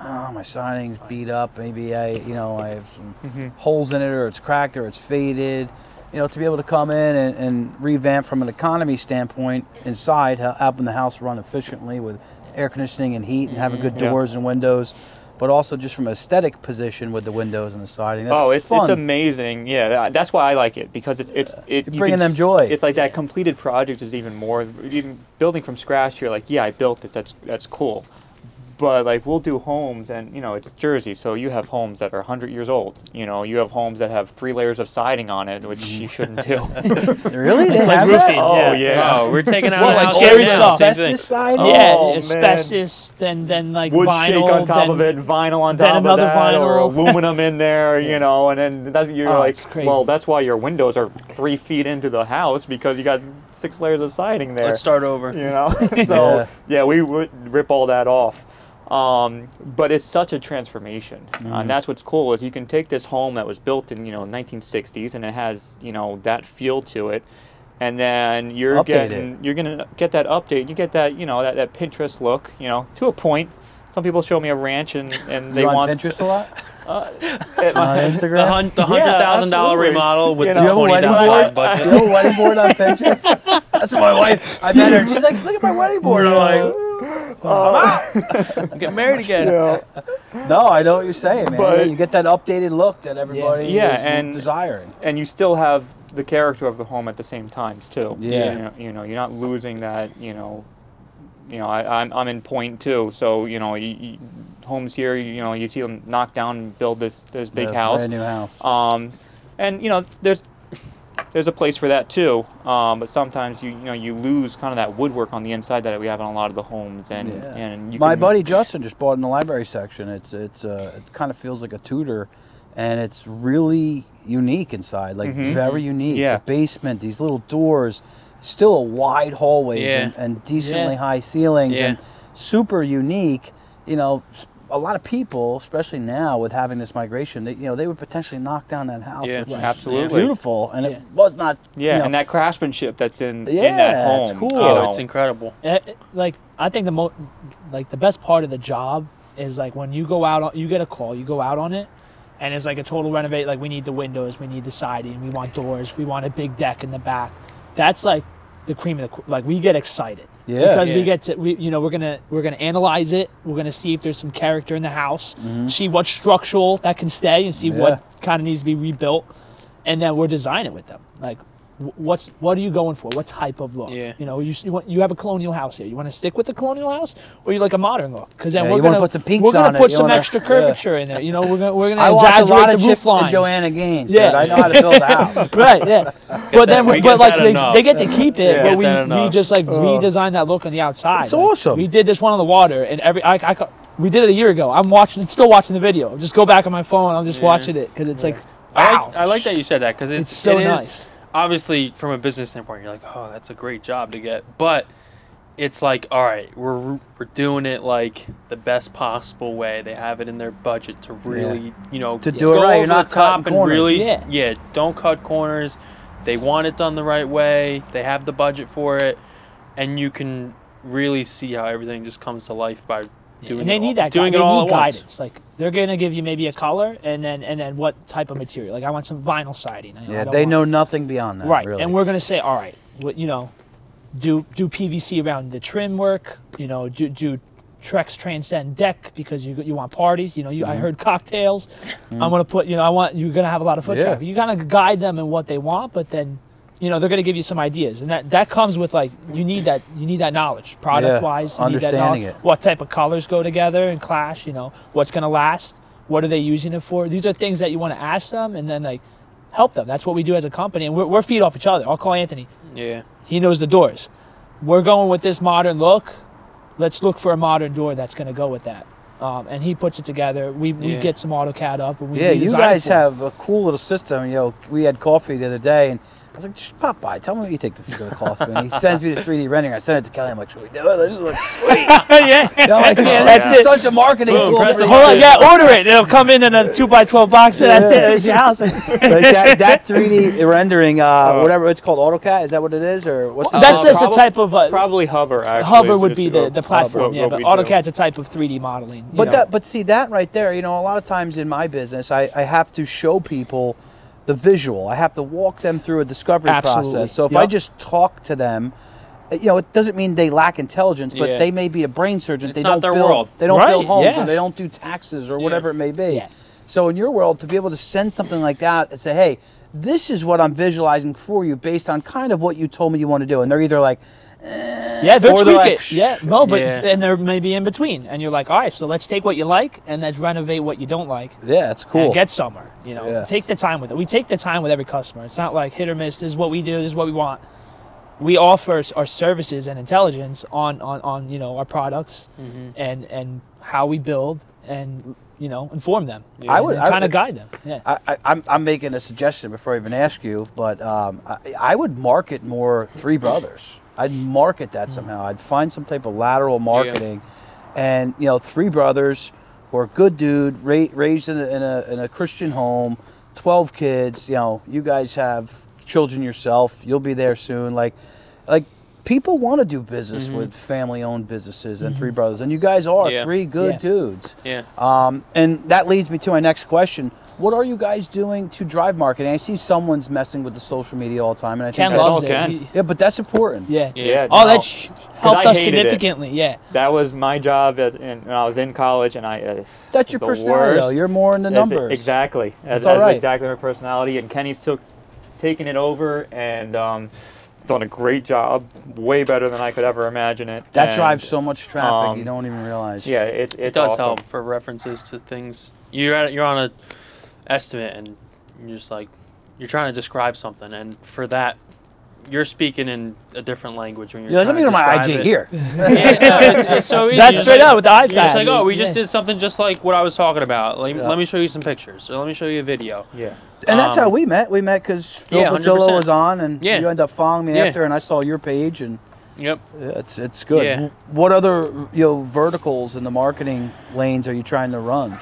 oh, my siding's beat up. Maybe I, you know, I have some Mhm. holes in it, or it's cracked, or it's faded. You know, to be able to come in and, and revamp from an economy standpoint inside, helping the house run efficiently with air conditioning and heat, and having good Yeah. doors and windows. But also just from an aesthetic position with the windows and the siding. That's oh, it's fun. it's amazing. Yeah, that- that's why I like it because it's it's it, You're you bringing can them joy. It's like that completed project is even more. Even building from scratch, you're like, yeah, I built this. That's that's cool. But like we'll do homes, and you know it's Jersey, so you have homes that are 100 years old. You know, you have homes that have three layers of siding on it, which you shouldn't do. Really? They It's like have roofing. that? oh Yeah. yeah. oh, we're taking out Well, like house scary stuff. same thing. Asbestos siding? yeah, Oh, man. asbestos, then then like wood vinyl, shake on top then, of it, vinyl on then top of another that, or aluminum in there, you know, and then that, you're Oh, like, crazy. well, that's why your windows are three feet into the house because you got six layers of siding there. Let's start over. You know, so Yeah. yeah. we would rip all that off. Um, but it's such a transformation, uh, Mm-hmm. and that's what's cool is you can take this home that was built in you know 1960s and it has you know that feel to it, and then you're Update getting it. you're gonna get that update. You get that you know that, that Pinterest look, you know, to a point. Some people show me a ranch and, and they you on want Pinterest a lot? uh, at on my- Instagram? The, hun- the hundred thousand dollar absolutely. remodel with You the know, Do you twenty wedding board? budget. You have a wedding board on Pinterest? That's what my wife. I met her. She's like, look at my wedding board. I'm like, I'm getting married again. Yeah. no, I know what you're saying, man. But- you get that updated look that everybody Yeah, is and- desiring. and you still have the character of the home at the same times too. Yeah. You know, you know you're not losing that. You know, you know, I, I'm I'm in point too. So you know, you, you, homes here, you know, you see them knock down and build this this big Yeah, house. brand new house. Um, and you know, there's there's a place for that too. Um, but sometimes you you know you lose kind of that woodwork on the inside that we have in a lot of the homes, and Yeah. and you My buddy Justin just bought in the library section. It's it's uh, it kind of feels like a Tudor, and it's really unique inside, like Mhm. very unique. Yeah. The basement, these little doors, still a wide hallways Yeah. and, and decently Yeah. high ceilings, Yeah. and super unique. You know, a lot of people, especially now with having this migration, they, you know, they would potentially knock down that house, Yeah. which Absolutely. beautiful, and Yeah. it was not. Yeah, you know, and that craftsmanship that's in in Yeah, that home. it's cool. you Oh, know. it's incredible. Eh, eh, like I think the most, like the best part of the job is like when you go out on you get a call, you go out on it, and it's like a total renovate. Like we need the windows, we need the siding, we want doors, we want a big deck in the back. That's like the cream of the like we get excited Yeah. because we get to we you know we're gonna we're gonna analyze it. We're gonna see if there's some character in the house, see what's structural that can stay, and see Mm-hmm. Yeah. what kind of needs to be rebuilt, and then we're designing with them like. Wh- What's what are you going for? What type of look? Yeah. You know, you, you want you have a colonial house here. You want to stick with the colonial house, or you like a modern look? Because then Yeah, we're gonna put some pinks we're gonna put some wanna- extra yeah. curvature in there. You know, we're gonna we're gonna I watch a exaggerate lot the of roof Chip and lines. Joanna Gaines. Yeah. dude. I know how to build a house. right, yeah. but then, that- we, we but like they, they get to keep it, Yeah. but we, we just like oh. redesign that look on the outside. It's Like, awesome. We did this one on the water, and every I, I we did it a year ago. I'm watching, I'm still watching the video. Just go back on my phone. I'm just Yeah. watching it because it's like, I wow, like, I like that you said that because it's, It's so it is- nice. Obviously, from a business standpoint, you're like, oh, that's a great job to get. But it's like, all right, we're we're doing it like the best possible way. They have it in their budget to really, you know, To do it right, you're not top and corners. really, Yeah. don't cut corners. They want it done the right way. They have the budget for it, and you can really see how everything just comes to life by doing. It and they it need all, that. doing gui- it they all need at once. guidance. Like they're gonna give you maybe a color, and then and then what type of material. Like I want some vinyl siding. I- I Yeah, don't they know nothing beyond that. right really. and we're going to say all right what you know do do PVC around the trim work. You know, do do Trex Transcend deck because you you want parties. You know, you, I mm-hmm. heard cocktails. I'm mm-hmm. gonna put. You know, I want you're gonna have a lot of foot Yeah. traffic. You gotta guide them in what they want, but then. You know they're going to give you some ideas, and that, that comes with like you need that you need that knowledge, product wise. you need that understanding it. What type of colors go together and clash? You know what's going to last. What are they using it for? These are things that you want to ask them, and then like help them. That's what we do as a company, and we're, we're feed off each other. I'll call Anthony. Yeah. He knows the doors. We're going with this modern look. Let's look for a modern door that's going to go with that. Um, and he puts it together. We, we Yeah. get some AutoCAD up. And we Yeah, we you guys have a cool little system. You know, we had coffee the other day, and I was like, just pop by. Tell me what you think this is going to cost me. And he sends me this 3D rendering. I send it to Kelly. I'm like, should we do it? This looks sweet. yeah. You know, like, yeah, That's this is such a marketing Boom, tool. press the. Hold on, yeah, order it. It'll come in in a two by twelve box, and that's it. It's your house. Like that, that 3D rendering, uh, whatever it's called, AutoCAD. Is that what it is, or what's the That's Uh, just a type of uh, Probably Hover. Actually, hover would be the, the platform, what- yeah. But we do. AutoCAD's a type of 3D modeling. you But know. that, but see that right there. You know, a lot of times in my business, I, I have to show people the visual. I have to walk them through a discovery Absolutely. process. So if I just talk to them, uh, you know, it doesn't mean they lack intelligence, but Yeah. they may be a brain surgeon. It's they not don't their build. world. They don't Right, build homes, yeah. or they don't do taxes, or whatever it may be. Yeah. So in your world, to be able to send something like that and say, "Hey, this is what I'm visualizing for you, based on kind of what you told me you want to do," and they're either like, Yeah, they'll Or tweak they're like, it. Yeah, no, but Yeah. and they're maybe in between, and you're like, all right, so let's take what you like and let's renovate what you don't like "Yeah, it's cool." and get somewhere. You know, Yeah. take the time with it. We take the time with every customer. It's not like hit or miss. This is what we do. This is what we want. We offer our services and intelligence on on, on you know our products Mm-hmm. and and how we build and you know inform them. I would- kind of guide them. Yeah. I, I, I'm, I'm making a suggestion before I even ask you, but um, I, I would market more Three Brothers. I'd market that hmm. somehow. I'd find some type of lateral marketing, and you know, Three Brothers, a good dude, ra- raised in a, in a in a Christian home, twelve kids. You know, you guys have children yourself. You'll be there soon. Like, like people want to do business mm-hmm. with family-owned businesses and Three mm-hmm. Brothers, and you guys are Yeah. three good Yeah. dudes. Yeah. Um, and that leads me to my next question. What are you guys doing to drive marketing? I see someone's messing with the social media all the time, and I think Ken that's all loves it. Ken. He- yeah, but that's important. yeah. Yeah, Oh, no. that sh- helped I us hated it. significantly. Yeah. That was my job at, in, when I was in college, and I. Uh, That's your the personality. though. worst. You're more in the That's it, numbers. exactly. That's, all that's right. exactly my personality. And Kenny's took taken it over and um, done a great job, way better than I could ever imagine it. That And, drives so much traffic. um, you don't even realize. Yeah, it's it's It does awesome. help for references to things. You're at, you're on a estimate and you're just like you're trying to describe something, and for that, you're speaking in a different language when you're. Like, let me know to my IG describe here. Yeah, no, it's, it's so. That's It's straight like- out with the iPad. You're like, oh, we Yeah. just did something just like what I was talking about. Let, Yeah. let me show you some pictures, or let me show you a video. Yeah. And that's Um, how we met. We met because Phil yeah, Patillo was on, and Yeah. you ended up following me Yeah. after, and I saw your page, and Yep. it's it's good. Yeah. What other you know verticals in the marketing lanes are you trying to run?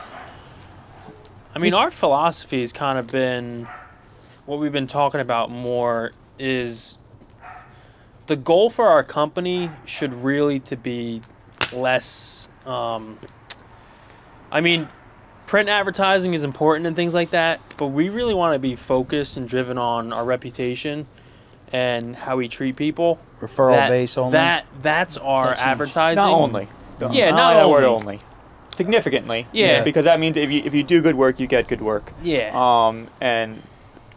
I mean, our philosophy has kind of been what we've been talking about more is the goal for our company should really to be less. Um, I mean, print advertising is important and things like that, but we really want to be focused and driven on our reputation and how we treat people. Referral that, base only. That that's our That's advertising. Not only. Don't- Yeah, I not like that word only. only. Significantly. Yeah. Because that means if you if you do good work, you get good work. Yeah. Um, and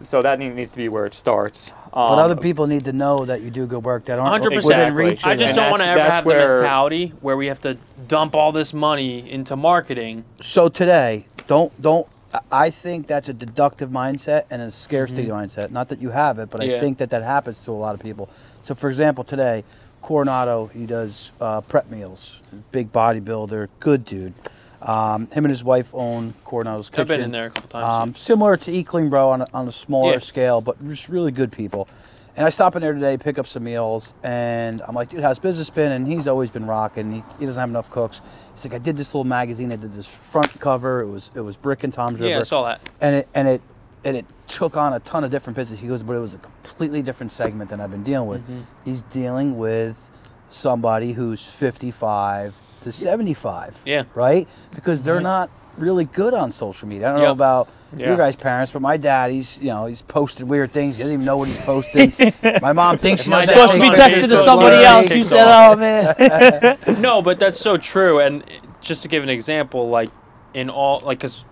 so that need- needs to be where it starts. Um, but other people need to know that you do good work that aren't Hundred within percent. reach. I just don't want to ever have the mentality where we have to dump all this money into marketing. So today, don't don't. I- I think that's a deductive mindset and a scarcity mindset. Not that you have it, but I Mm-hmm. Think that that happens to a lot of people. So, for example, today, Coronado, he does uh, prep meals. Big bodybuilder, good dude. Um, him and his wife own Coronado's Kitchen. I've been in there a couple times. Um, similar to Clean Bro on a, on a smaller Yeah. scale, but just really good people. And I stop in there today, pick up some meals, and I'm like, dude, how's business been? And he's always been rocking. He, he doesn't have enough cooks. He's like, I did this little magazine. I did this front cover. It was it was Brick and Toms River yeah, I saw that. and it and it and it took on a ton of different business. He goes, but it was a completely different segment than I've been dealing with. Mm-hmm. He's dealing with somebody who's 55 to 75. Yeah. Right? Because they're not really good on social media. I don't know about Yeah. your guys' parents, but my dad, he's you know he's posting weird things. He doesn't even know what he's posting. my mom thinks she my Supposed to be texting to somebody else. You said, "Oh man." no, but that's so true. And just to give an example, like in all, like, cause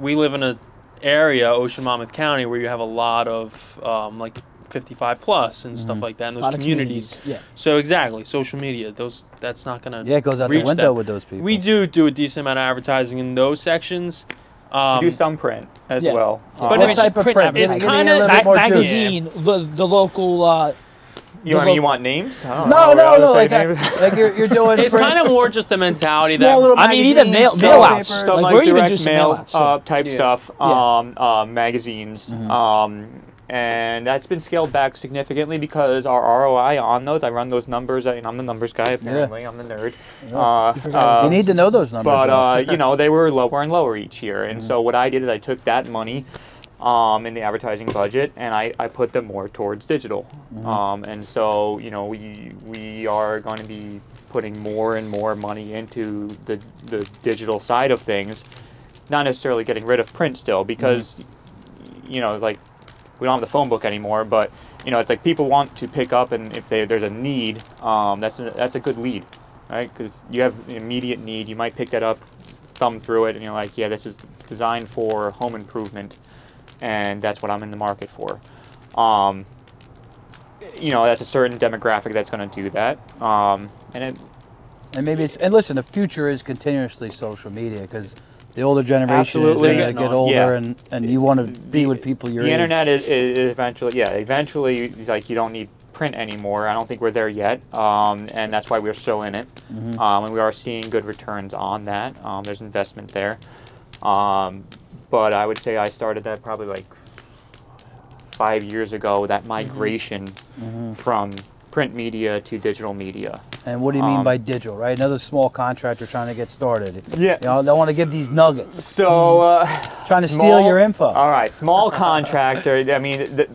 we live in a area, Ocean Monmouth County, where you have a lot of um, like 55 plus and stuff like that in those lot of communities. Yeah. So exactly, social media. Those that's not gonna. Yeah, it goes out the window them. with those people. We do do a decent amount of advertising in those sections. Um, we do some print as yeah. well. But Um, what it's type of print print? it's a kinda little Ma- bit magazine, the, the local. Uh, you, want, the you want names? I No, no, no. Like, I, like you're, you're doing. it's kind of more just the mentality small that little I mean, even mail- magazines, mail outs. papers. some Like, like, we're even direct do some mail mail-outs, uh, type Yeah. stuff, Yeah. um, uh, magazines, Mhm. um, and that's been scaled back significantly because our ROI on those. I run those numbers. I mean, I'm the numbers guy apparently. I'm the nerd. Uh, You uh, You need to know those numbers. but though. uh, you know they were lower and lower each year, and Mm-hmm. so what I did is I took that money um, in the advertising budget and I, I put them more towards digital. Mm-hmm. Um, and so you know we we are going to be putting more and more money into the the digital side of things, not necessarily getting rid of print still because Mm-hmm. you know like we don't have the phone book anymore, but you know it's like people want to pick up and if they, there's a need, um, that's a, that's a good lead, right? Because you have an immediate need, you might pick that up, thumb through it, and you're like, yeah, this is designed for home improvement, and that's what I'm in the market for. Um, you know, that's a certain demographic that's going to do that, um, and it, and maybe it's and listen, the future is continuously social media because the older generation Absolutely. is They're going to get older, Yeah. and and you want to be with people your the age. internet is, is eventually yeah eventually it's like you don't need print anymore i don't think we're there yet um, and that's why we're still in it Mhm. um, and we are seeing good returns on that um, there's investment there um, but i would say i started that probably like five years ago that migration Mhm. from print media to digital media And what do you mean Um, by digital, right? Another small contractor trying to get started. yeah You know, they want to give these nuggets, so uh, trying to steal your info. All right, small contractor. I mean, the,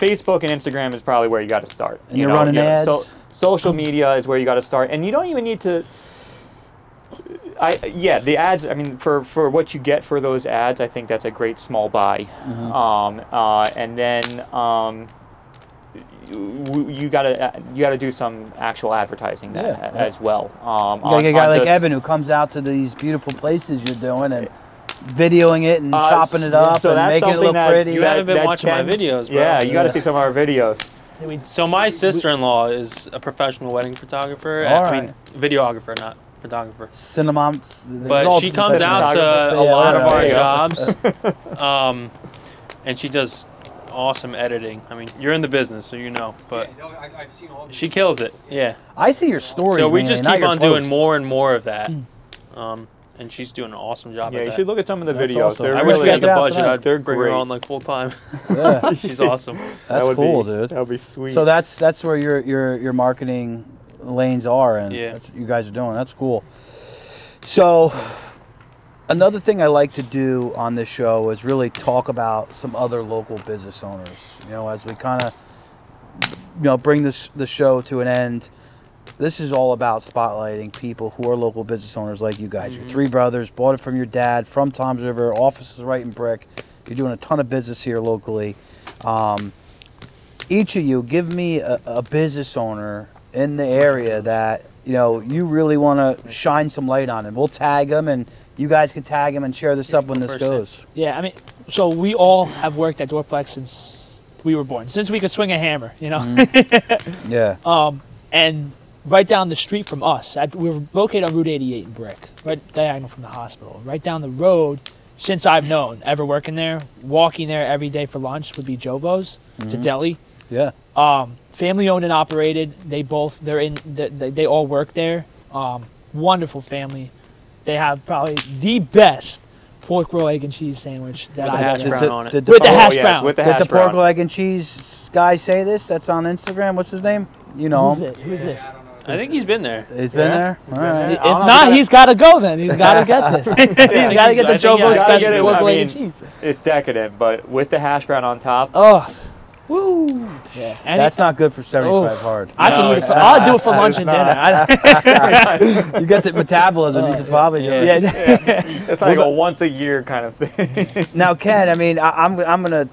Facebook and Instagram is probably where you got to start. And you you're know, running yeah, ads? So social media is where you got to start, and you don't even need to. I yeah, the ads. I mean, for for what you get for those ads, I think that's a great small buy. Mhm. Um, uh, and then um, you, you gotta you gotta do some actual advertising then Yeah, a- yeah. as well. Um, You gotta on- get a guy like just- Evan who comes out to these beautiful places you're doing and videoing it and Uh, chopping it up so and making it look that pretty. You that- haven't been that watching my videos, bro. Yeah, you got to Yeah. see some of our videos. So my sister-in-law is a professional wedding photographer. All I mean, videographer, not photographer. Cinema. But she comes out to photographers. a Yeah, lot of our jobs, um, and she does awesome editing. I mean, you're in the business, so you know. But Yeah, no, I, I've seen all the she kills it. Yeah. I see your stories. so we mainly, just keep your on doing more and more of that. Um, and she's doing an awesome job Yeah, at you that. should look at some of the That's videos. awesome. They're I wish really, we had the Check it out budget. tonight. I'd They're bring her on like full time. Yeah, she's awesome. That's would cool, be, dude. That would be sweet. So that's that's where your your your marketing lanes are, and Yeah. that's what you guys are doing. That's cool. So another thing I like to do on this show is really talk about some other local business owners. You know, as we kind of you know bring this the show to an end. This is all about spotlighting people who are local business owners like you guys. You're three brothers, bought it from your dad from Toms River. Office is right in Brick. You're doing a ton of business here locally. Um, each of you give me a, a business owner in the area that you know you really want to shine some light on and we'll tag them and you guys can tag them and share this up when this First goes Yeah, I mean, so we all have worked at Dura-Plex since we were born, since we could swing a hammer, you know. Mm-hmm. yeah um, and right down the street from us, at, we're located on Route 88 in Brick, right diagonal from the hospital. Right down the road, since I've known, ever working there, walking there every day for lunch would be Jovo's. It's a deli. yeah Um, family owned and operated. They both they're in they, they, they all work there. Um, wonderful family. They have probably the best pork roll egg and cheese sandwich that With the I've hash ever brown had. on it. did With the pork- hash yes, brown. With the did hash the pork roll egg and cheese guy say this that's on instagram what's his name you know Who's him it? Who's this? I think he's been there. he's been Yeah, there he's all been right there. If don't know he's got to go then. He's got to get this. he's got to get the I think Jovo he's gotta get special pork I roll egg mean, and cheese. It's decadent, but with the hash brown on top, Oh, Woo. Yeah. And That's it- not good for 75 Oh. hard. I can eat it. For, I'll do it for lunch and dinner. You get the metabolism, you can probably do it. yeah. It's like a once a year kind of thing. Now, Ken, I mean, I, I'm I'm gonna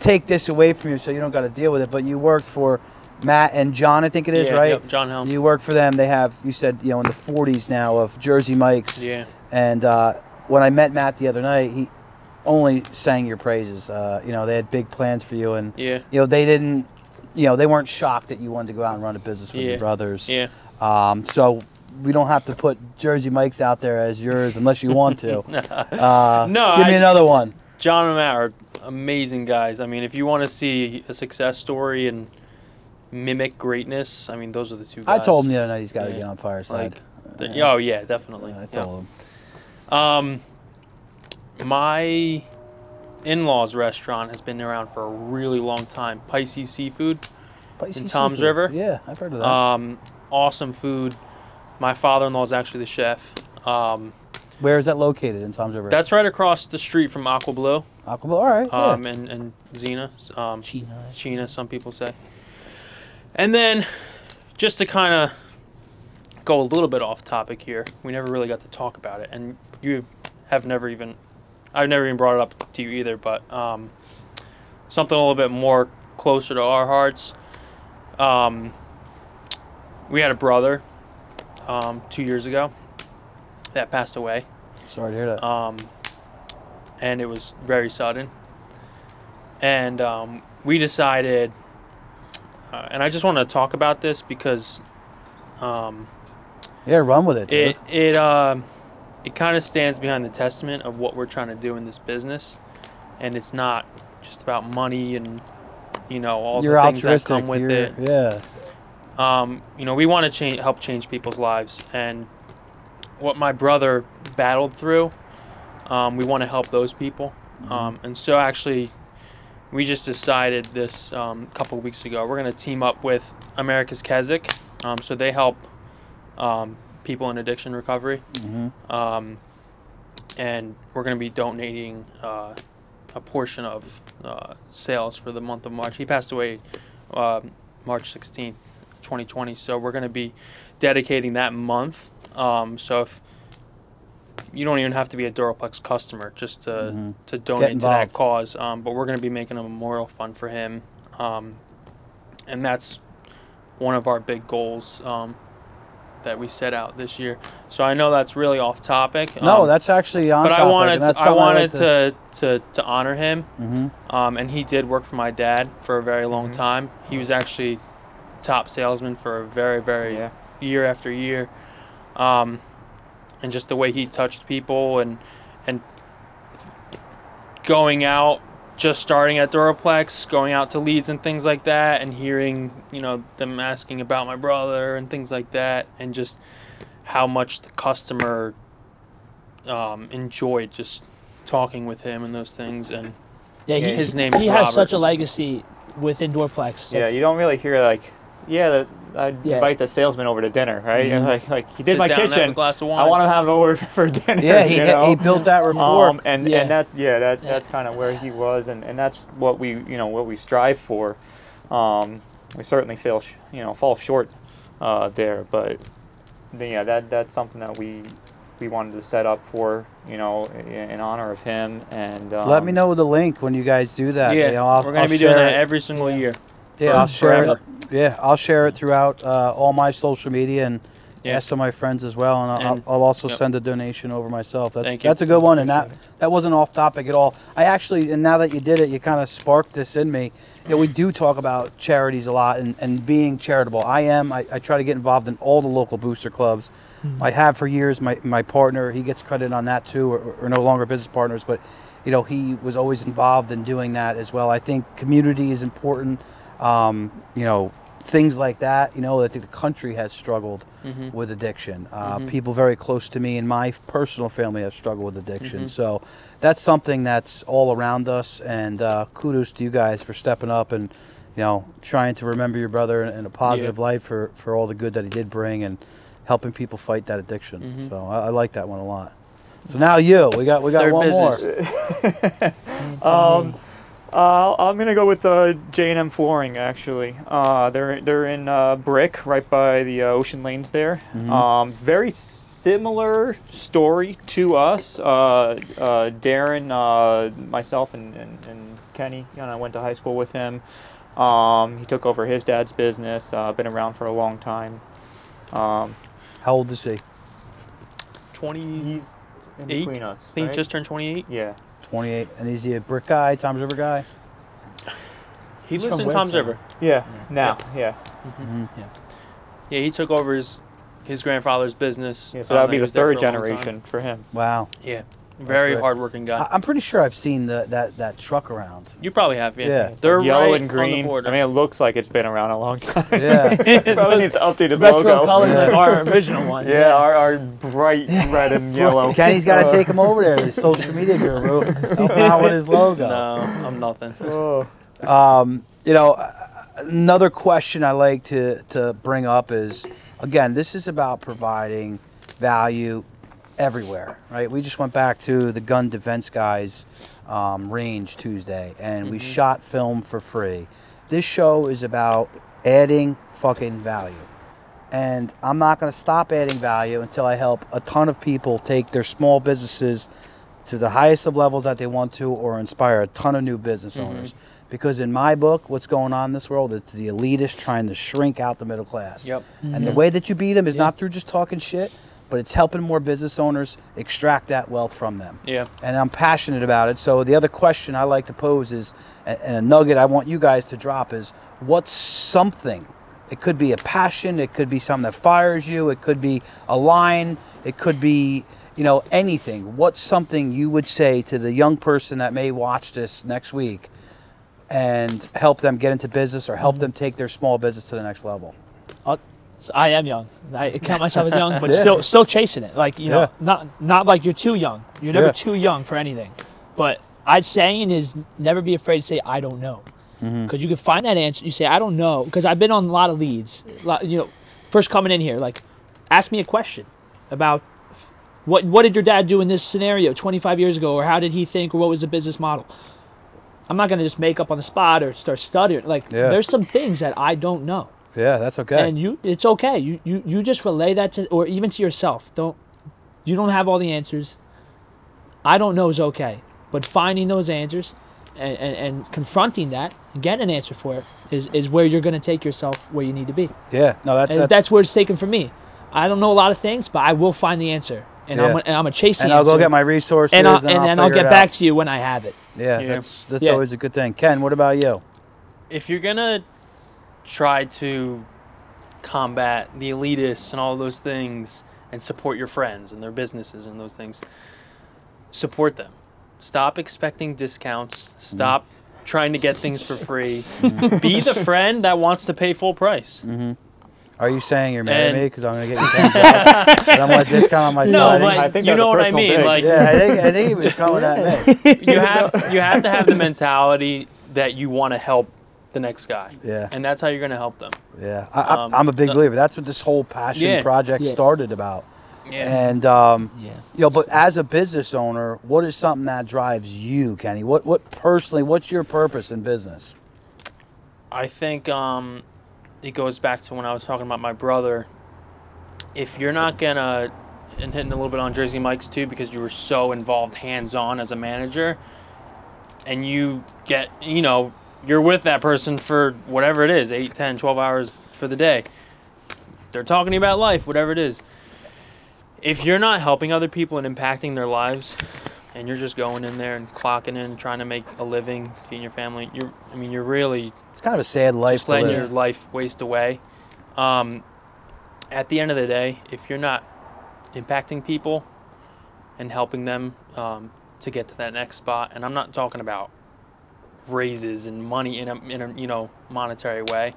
take this away from you, so you don't got to deal with it. But you worked for Matt and John, I think it is, Yeah, right? yep, John Helm. You work for them. They have, you said, you know, in the 40s now of Jersey Mike's. Yeah. And uh, when I met Matt the other night, he only sang your praises. Uh, you know, they had big plans for you, and Yeah. you know they didn't, you know, they weren't shocked that you wanted to go out and run a business with Yeah. your brothers. Yeah. Um, so we don't have to put Jersey Mike's out there as yours unless you want to. Uh, No, give me I- another one. John and Matt are amazing guys. I mean, if you want to see a success story and mimic greatness, I mean, those are the two I told him the other night he's got to Yeah. get on Fireside. Like, the- oh yeah, definitely. I Yeah. told him. Um, my in-laws restaurant has been around for a really long time. Pisces Seafood. in Toms seafood. River? Yeah, I've heard of that. Um, awesome food. My father-in-law is actually the chef. Um, Where is that located in Toms River? that's right across the street from Aqua Blue Aqua Blue, All right. yeah. um, and, and Xena. Um, Chino. Sheena, some people say. And then, just to kind of go a little bit off topic here, we never really got to talk about it, and you have never even, I've never even brought it up to you either, but um, something a little bit more closer to our hearts. Um, we had a brother um, two years ago that passed away Sorry to hear that. um, and it was very sudden. And um, we decided, uh, and I just want to talk about this because um, yeah, run with it. dude. it it um it kind of stands behind the testament of what we're trying to do in this business, and it's not just about money and you know all You're the things that come with You're- it Yeah. um, you know, we want to change, help change people's lives, and what my brother battled through, um, we want to help those people. Um, and so, actually, we just decided this um, a couple of weeks ago. We're going to team up with America's Keswick, um, so they help um, people in addiction recovery, hmm um, and we're going to be donating uh, a portion of uh, sales for the month of March. He passed away um March 16th, 2020. So we're going to be dedicating that month. Um, so if you don't even have to be a Dura-Plex customer just to, Mhm. to donate to that cause. Um, but we're going to be making a memorial fund for him. Um, and that's one of our big goals um, that we set out this year. So I know that's really off topic. No, um, that's actually on but I wanted to, I something wanted like to, to to honor him, Mhm. um, and he did work for my dad for a very long time. He was actually top salesman for a very very yeah. year after year, um, and just the way he touched people and and going out, just starting at Dura-Plex, going out to leads and things like that, and hearing you know them asking about my brother and things like that, and just how much the customer um, enjoyed just talking with him and those things and Yeah, he, his name he is has such a legacy within Dura-Plex. Yeah, you don't really hear like, yeah, the, I'd Yeah. invite the salesman over to dinner, right? Mhm. Like, like he did sit my down and have a kitchen. glass of wine. I want to have him over for dinner. Yeah, he, you know? he built that rapport. Um, and Yeah. and that's yeah, that Yeah. that's kind of where he was, and, and that's what we you know what we strive for. Um, we certainly fail, sh- you know, fall short uh, there, but then, yeah, that that's something that we we wanted to set up for you know in, in honor of him. And um, Let me know the link when you guys do that. yeah, You know, I'll- we're gonna I'll be doing that every single year. Yeah, I'll share it. Yeah, I'll share it throughout uh, all my social media and Yeah. ask some of my friends as well, and I'll, And- I'll also yep. send a donation over myself. That's Thank you. that's a good one, and that that wasn't off topic at all. I actually, and now that you did it, you kind of sparked this in me. You know, we do talk about charities a lot and, and being charitable. I am. I, I try to get involved in all the local booster clubs. I have for years. My, my partner, he gets credit on that too. We're, we're no longer business partners, but you know, he was always involved in doing that as well. I think community is important. Um, you know, things like that. You know, I think the country has struggled Mhm. with addiction. Uh, Mhm. People very close to me in my personal family have struggled with addiction. Mhm. So that's something that's all around us. And uh, kudos to you guys for stepping up and you know trying to remember your brother in, in a positive light for for all the good that he did bring and helping people fight that addiction. Mhm. So I, I like that one a lot. So now you, we got we got Their one business. more. Um, Uh, I'm gonna go with uh, J&M Flooring. Actually, uh, they're they're in uh, Brick, right by the uh, Ocean Lanes there. Um, very similar story to us. Uh, uh, Darren, uh, myself, and, and, and Kenny. You know, I went to high school with him. Um, he took over his dad's business. Uh, been around for a long time. Um, How old is he? 20. he's in Eight? between us. I think right? just turned 28. yeah. 28. And is he a brick guy, Toms River guy? He He's lives from in Tom's Wednesday. River. Yeah. Now. Yeah. Yeah, he took over his his grandfather's business. Yeah. So um, that would be he the was there third for a long time. generation for him. Wow. Yeah, very hardworking guy. I- I'm pretty sure I've seen the, that, that truck around. you probably have, yeah. Yeah. They're Yellow right and on the green. border. I mean, it looks like it's been around a long time. Yeah. Probably needs to update his Retro logo. colors like Yeah. our original ones. Yeah, our, our bright red and yellow. Kenny's got to take him over there, the social media guru. Help him out with his logo. no, I'm nothing. Oh. Um, you know, uh, another question I like to, to bring up is again, this is about providing value everywhere, right? We just went back to the gun defense guys um, range Tuesday and we mm-hmm. shot film for free. This show is about adding fucking value. And I'm not going to stop adding value until I help a ton of people take their small businesses to the highest of levels that they want to or inspire a ton of new business mm-hmm. owners. Because in my book, what's going on in this world, it's the elitist trying to shrink out the middle class. Yep. And the mm-hmm. way that you beat them is Yeah. not through just talking shit, but it's helping more business owners extract that wealth from them. Yeah. And I'm passionate about it. So the other question I like to pose is, and a nugget I want you guys to drop is, what's something? It could be a passion. It could be something that fires you. It could be a line. It could be, you know, anything. What's something you would say to the young person that may watch this next week and help them get into business or help mm-hmm. them take their small business to the next level? So I am young. I count myself as young, but Yeah. still still chasing it. Like you know, Yeah. not not like you're too young. You're never Yeah. too young for anything. But I'd saying is never be afraid to say I don't know, Mm-hmm. because you can find that answer. You say I don't know because I've been on a lot of leads. Lot- You know, first coming in here, like ask me a question about what what did your dad do in this scenario 25 years ago, or how did he think, or what was the business model. I'm not gonna just make up on the spot or start stuttering. Like there's some things that I don't know Yeah, that's okay. and you it's okay you, you you just relay that to or even to yourself don't you don't have all the answers i don't know is okay but finding those answers and, and, and confronting that and getting an answer for it is, is where you're going to take yourself where you need to be yeah, no, that's that's, that's, where it's taken for me i don't know a lot of things but i will find the answer and i'm gonna, and i'm gonna chase the and I'll go get my resources and, I'll, and, and I'll then i'll get back out. to you when i have it Yeah, Yeah. that's that's Yeah. always a good thing. Ken, what about you? if you're gonna try to combat the elitists and all those things and support your friends and their businesses and those things support them stop expecting discounts stop trying to get things for free mm-hmm. be the friend that wants to pay full price mm-hmm. Are you saying you're mad at me because I'm going to get you ten bucks? and I'm going to discount on my no siding? but I think you know what i mean dig. like yeah, I think, I think he was coming at me. you have you have to have the mentality that you want to help the next guy Yeah. and that's how you're going to help them Yeah, I, I, Um, I'm a big the- believer. That's what this whole passion Yeah. project Yeah. started about. yeah And um, yeah you know, but as a business owner, what is something that drives you, Kenny? What what personally? What's your purpose in business? I think um, it goes back to when I was talking about my brother. If you're not gonna, and hitting a little bit on Jersey Mike's too, because you were so involved hands on as a manager, and you get, you know, you're with that person for whatever it is 8, 10, 12 hours for the day. They're talking to you about life, whatever it is. If you're not helping other people and impacting their lives, and you're just going in there and clocking in, trying to make a living, feeding your family, you're, I mean, you're really It's kind of a sad life just to letting live. your life waste away. Um, at the end of the day, if you're not impacting people and helping them um, to get to that next spot, and I'm not talking about raises and money in a, in a you know monetary way,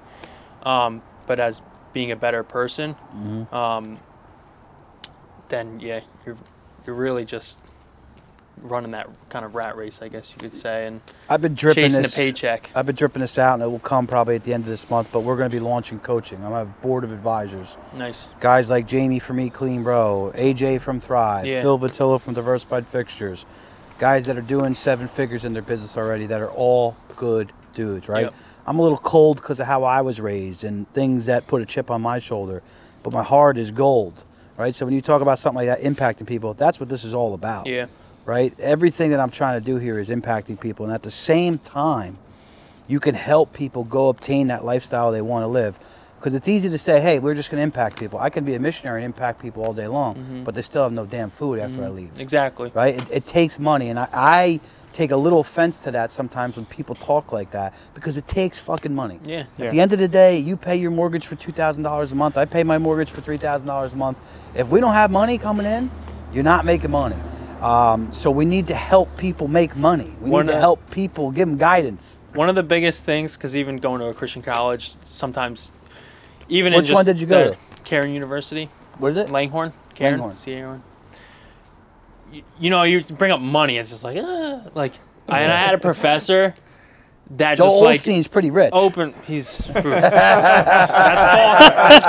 um, but as being a better person, Mm-hmm. um, then yeah, you're you're really just running that kind of rat race, I guess you could say, and I've been dripping chasing this. a paycheck. I've been dripping this out, and it will come probably at the end of this month. But we're going to be launching coaching. I'm a board of advisors. Nice. Guys like Jamie from Eat Clean Bro, AJ from Thrive, Yeah. Phil Vatillo from Diversified Fixtures, guys that are doing seven figures in their business already that are all good dudes, right? Yep. I'm a little cold because of how I was raised and things that put a chip on my shoulder, but my heart is gold, right? So when you talk about something like that impacting people, that's what this is all about Yeah. right? Everything that I'm trying to do here is impacting people, and at the same time, you can help people go obtain that lifestyle they want to live. Because it's easy to say, "Hey, we're just going to impact people." I can be a missionary and impact people all day long, but they still have no damn food after I leave, Exactly. right? It, it takes money, and I, I take a little offense to that sometimes when people talk like that because it takes fucking money. Yeah. Yeah. At the end of the day, you pay your mortgage for two thousand dollars a month. I pay my mortgage for three thousand dollars a month. If we don't have money coming in, you're not making money. Um, so we need to help people make money. We One need to help people, give them guidance. One of the biggest things, because even going to a Christian college, sometimes, even in Which one did you go to? Cairn University, What is it? Langhorne. Cairn, Langhorne. C-A-R-N. You, you know, you bring up money. It's just like, uh, like, I, and I had a professor that Joel just like Osteen's pretty rich. open. He's that's false.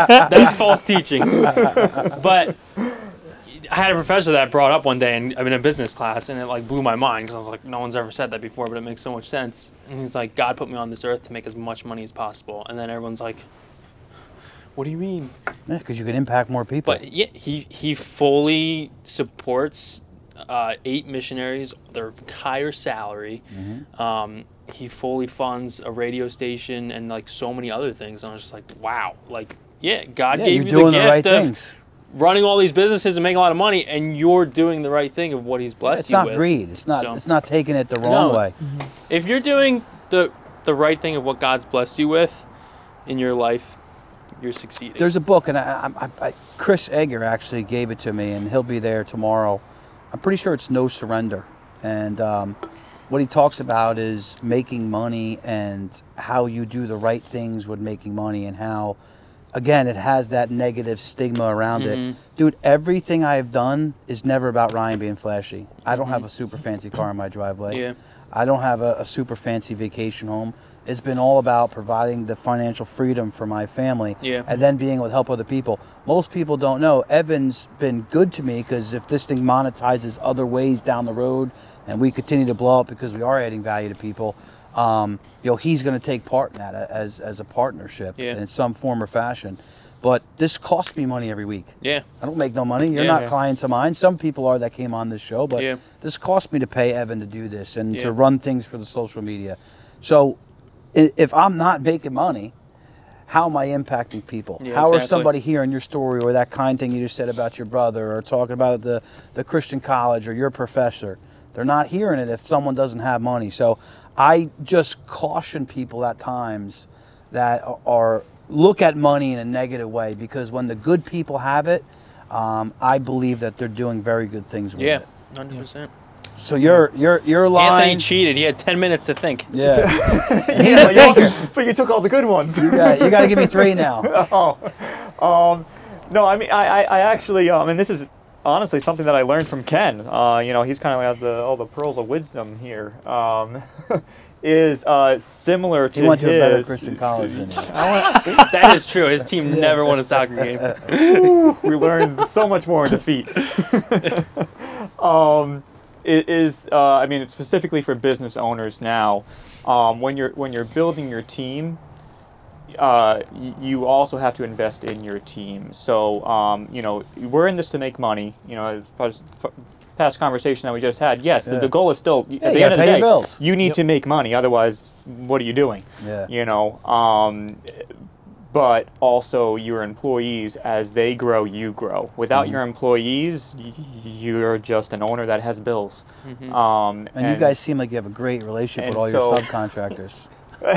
That's, that's false teaching. But I had a professor that brought up one day, and I'm in a business class, and it like blew my mind because I was like, no one's ever said that before, but it makes so much sense. And he's like, God put me on this earth to make as much money as possible, and then everyone's like, what do you mean? because you can impact more people. But yeah, he he fully supports uh, eight missionaries, their entire salary. Mm-hmm. Um, he fully funds a radio station and like so many other things. And I was just like, wow, like yeah, God yeah, gave you're you doing the the, gift right of things. running all these businesses and making a lot of money, and you're doing the right thing of what He's blessed It's you not with. greed. It's not. So- It's not taking it the wrong No. way. If you're doing the the right thing of what God's blessed you with in your life, you're succeeding. There's a book, and I, I, I, Chris Egger actually gave it to me, and he'll be there tomorrow. I'm pretty sure it's No Surrender, and um, what he talks about is making money and how you do the right things with making money, and how, again, it has that negative stigma around Mhm. it. Dude, everything I've done is never about Ryan being flashy. I don't have a super fancy car in my driveway. Yeah. I don't have a, a super fancy vacation home. It's been all about providing the financial freedom for my family Yeah. and then being able to help other people. Most people don't know Evan's been good to me because if this thing monetizes other ways down the road and we continue to blow up because we are adding value to people, um, you know, he's going to take part in that as, as a partnership Yeah. in some form or fashion. But this costs me money every week. yeah. I don't make no money. You're Yeah. not clients of mine. Some people are that came on this show, but this cost me to pay Evan to do this and to run things for the social media. So if I'm not making money, how am I impacting people? Yeah, how are exactly. somebody hearing your story or that kind thing you just said about your brother or talking about the, the Christian college or your professor? They're not hearing it if someone doesn't have money. So I just caution people at times that are- are look at money in a negative way because when the good people have it, um, I believe that they're doing very good things with it. Yeah. it. Hundred percent. So your your your line, Anthony cheated. He had ten minutes to think. yeah. Yeah, you- but you took all the good ones. you got you got to give me three now. oh, um, no, I mean, I, I, I actually, um, and this is honestly something that I learned from Ken. Uh, you know, he's kind of got the all the pearls of wisdom here. Um, is uh, similar to He went his. to a better Christian college than you. that is true. His team never won a soccer game. we learned so much more in defeat. um, it is, uh, I mean, it's specifically for business owners now. Um, when you're when you're building your team, uh, you also have to invest in your team. So, um, you know, we're in this to make money. You know, as far as f- past conversation that we just had. Yes, the, Yeah. the goal is still Yeah, at the end of the pay your day, bills. you need Yep. to make money. Otherwise, what are you doing? Yeah. You know, um, but also your employees as they grow, you grow. Without Mm-hmm. your employees, y- you're just an owner that has bills. Mm-hmm. Um, And you guys seem like you have a great relationship with and all your subcontractors.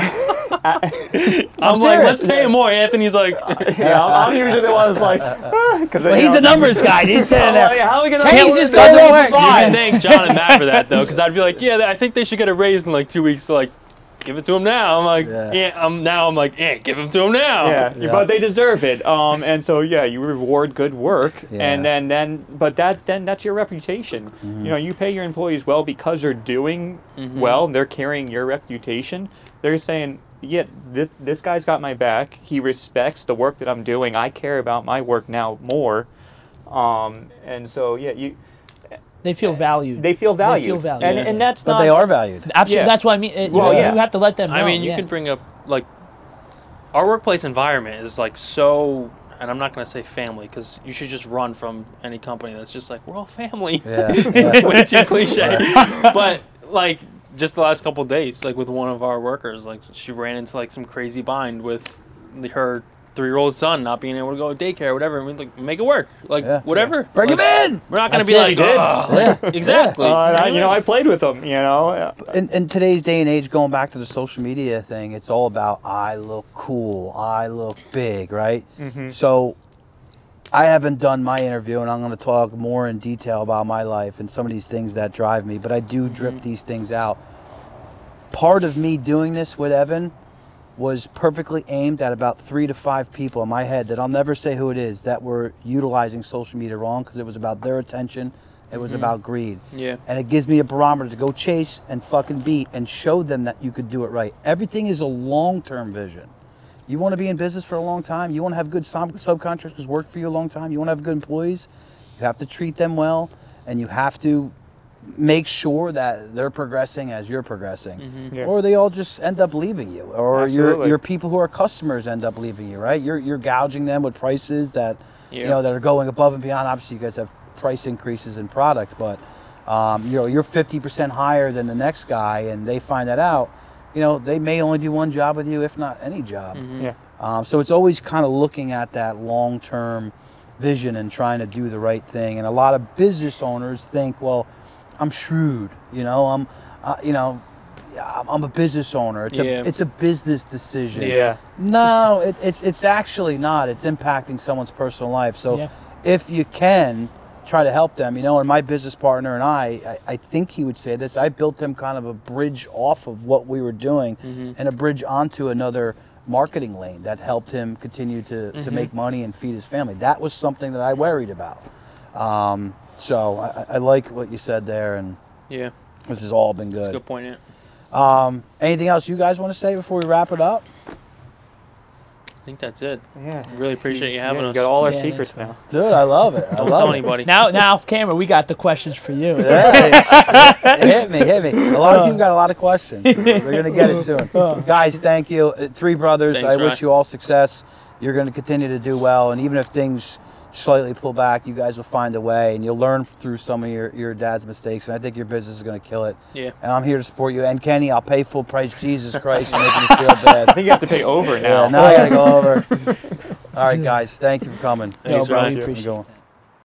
I'm, like, let's pay him more. Anthony's like, yeah, I'm, I'm usually the one that's like, because Well, he's the numbers guy. He's sitting Like, there. how are we gonna? Hey, how just we go to work. you can thank John and Matt for that though, because I'd be like, yeah, I think they should get a raise in like two weeks. So like, give it to him now. I'm like, Yeah. yeah. I'm now. I'm like, yeah, give him to him now. Yeah, Yeah. but they deserve it. Um, and so yeah, you reward good work, Yeah. and then then but that then that's your reputation. Mm-hmm. You know, you pay your employees well because they're doing Mhm. well. They're carrying your reputation. They're saying, yeah, this this guy's got my back. He respects the work that I'm doing. I care about my work now more. Um, and so yeah, you They feel valued. they feel valued. They feel valued. And, Yeah. and that's But not. they are valued. Absolutely. Yeah. That's what I mean. It- Well, you, yeah. you have to let them know. I mean, you yeah. can bring up like our workplace environment is like so, and I'm not gonna say family because you should just run from any company that's just like we're all family. Yeah. it's way too cliche. but like just the last couple days, like with one of our workers, like she ran into like some crazy bind with the- her three-year-old son not being able to go to daycare or whatever. And we like make it work, like Yeah. whatever. Bring like, him in. We're not gonna That's be like, You did. "Ugh." Yeah. exactly. Uh, and I- you know, I played with them. You know, in, in today's day and age, going back to the social media thing, it's all about I look cool, I look big, right? Mm-hmm. So I haven't done my interview, and I'm going to talk more in detail about my life and some of these things that drive me, but I do drip these things out. Part of me doing this with Evan was perfectly aimed at about three to five people in my head that I'll never say who it is that were utilizing social media wrong because it was about their attention, it was mm-hmm. about greed yeah. and it gives me a barometer to go chase and fucking beat and show them that you could do it right. Everything is a long-term vision. You want to be in business for a long time. You want to have good sub- subcontractors work for you a long time. You want to have good employees. You have to treat them well, and you have to make sure that they're progressing as you're progressing, Yeah. or they all just end up leaving you, or your Absolutely. your people who are customers end up leaving you. Right? You're you're gouging them with prices that you know that are going above and beyond. Obviously, you guys have price increases in product, but um, you know you're 50% higher than the next guy, and they find that out. You know they may only do one job with you, if not any job. yeah. Um, so it's always kind of looking at that long-term vision and trying to do the right thing. And a lot of business owners think, well, I'm shrewd. You know, I'm, uh, you know, I'm a business owner. It's Yeah. a it's a business decision. Yeah. No, it, it's it's actually not. It's impacting someone's personal life. So Yeah. if you can try to help them, you know, and my business partner and I, I, I think he would say this. I built him kind of a bridge off of what we were doing and a bridge onto another marketing lane that helped him continue to, to make money and feed his family. That was something that I worried about. Um, so I, I- I like what you said there, and Yeah. this has all been That's a good. good point. Yeah. Um, anything else you guys want to say before we wrap it up? I think that's it. Yeah. Really appreciate you having you us. got all our Yeah, secrets now. Dude, I love it. I Don't love tell it. anybody. Now, now off camera, we got the questions for you. Hey, hit me, hit me. A lot of people got a lot of questions. They're gonna get it soon. Guys, thank you. Uh, Three brothers. Thanks, I wish you all success. You're gonna continue to do well, and even if things slightly pull back, you guys will find a way, and you'll learn through some of your, your dad's mistakes. And I think your business is gonna kill it. Yeah. And I'm here to support you. And Kenny, I'll pay full price. Jesus Christ, you're making me feel bad. I think you have to pay over now. Yeah, now I gotta go over. All right, guys. Thank you for coming. Thanks, bro, Ryan. Have a appreciate good one. that.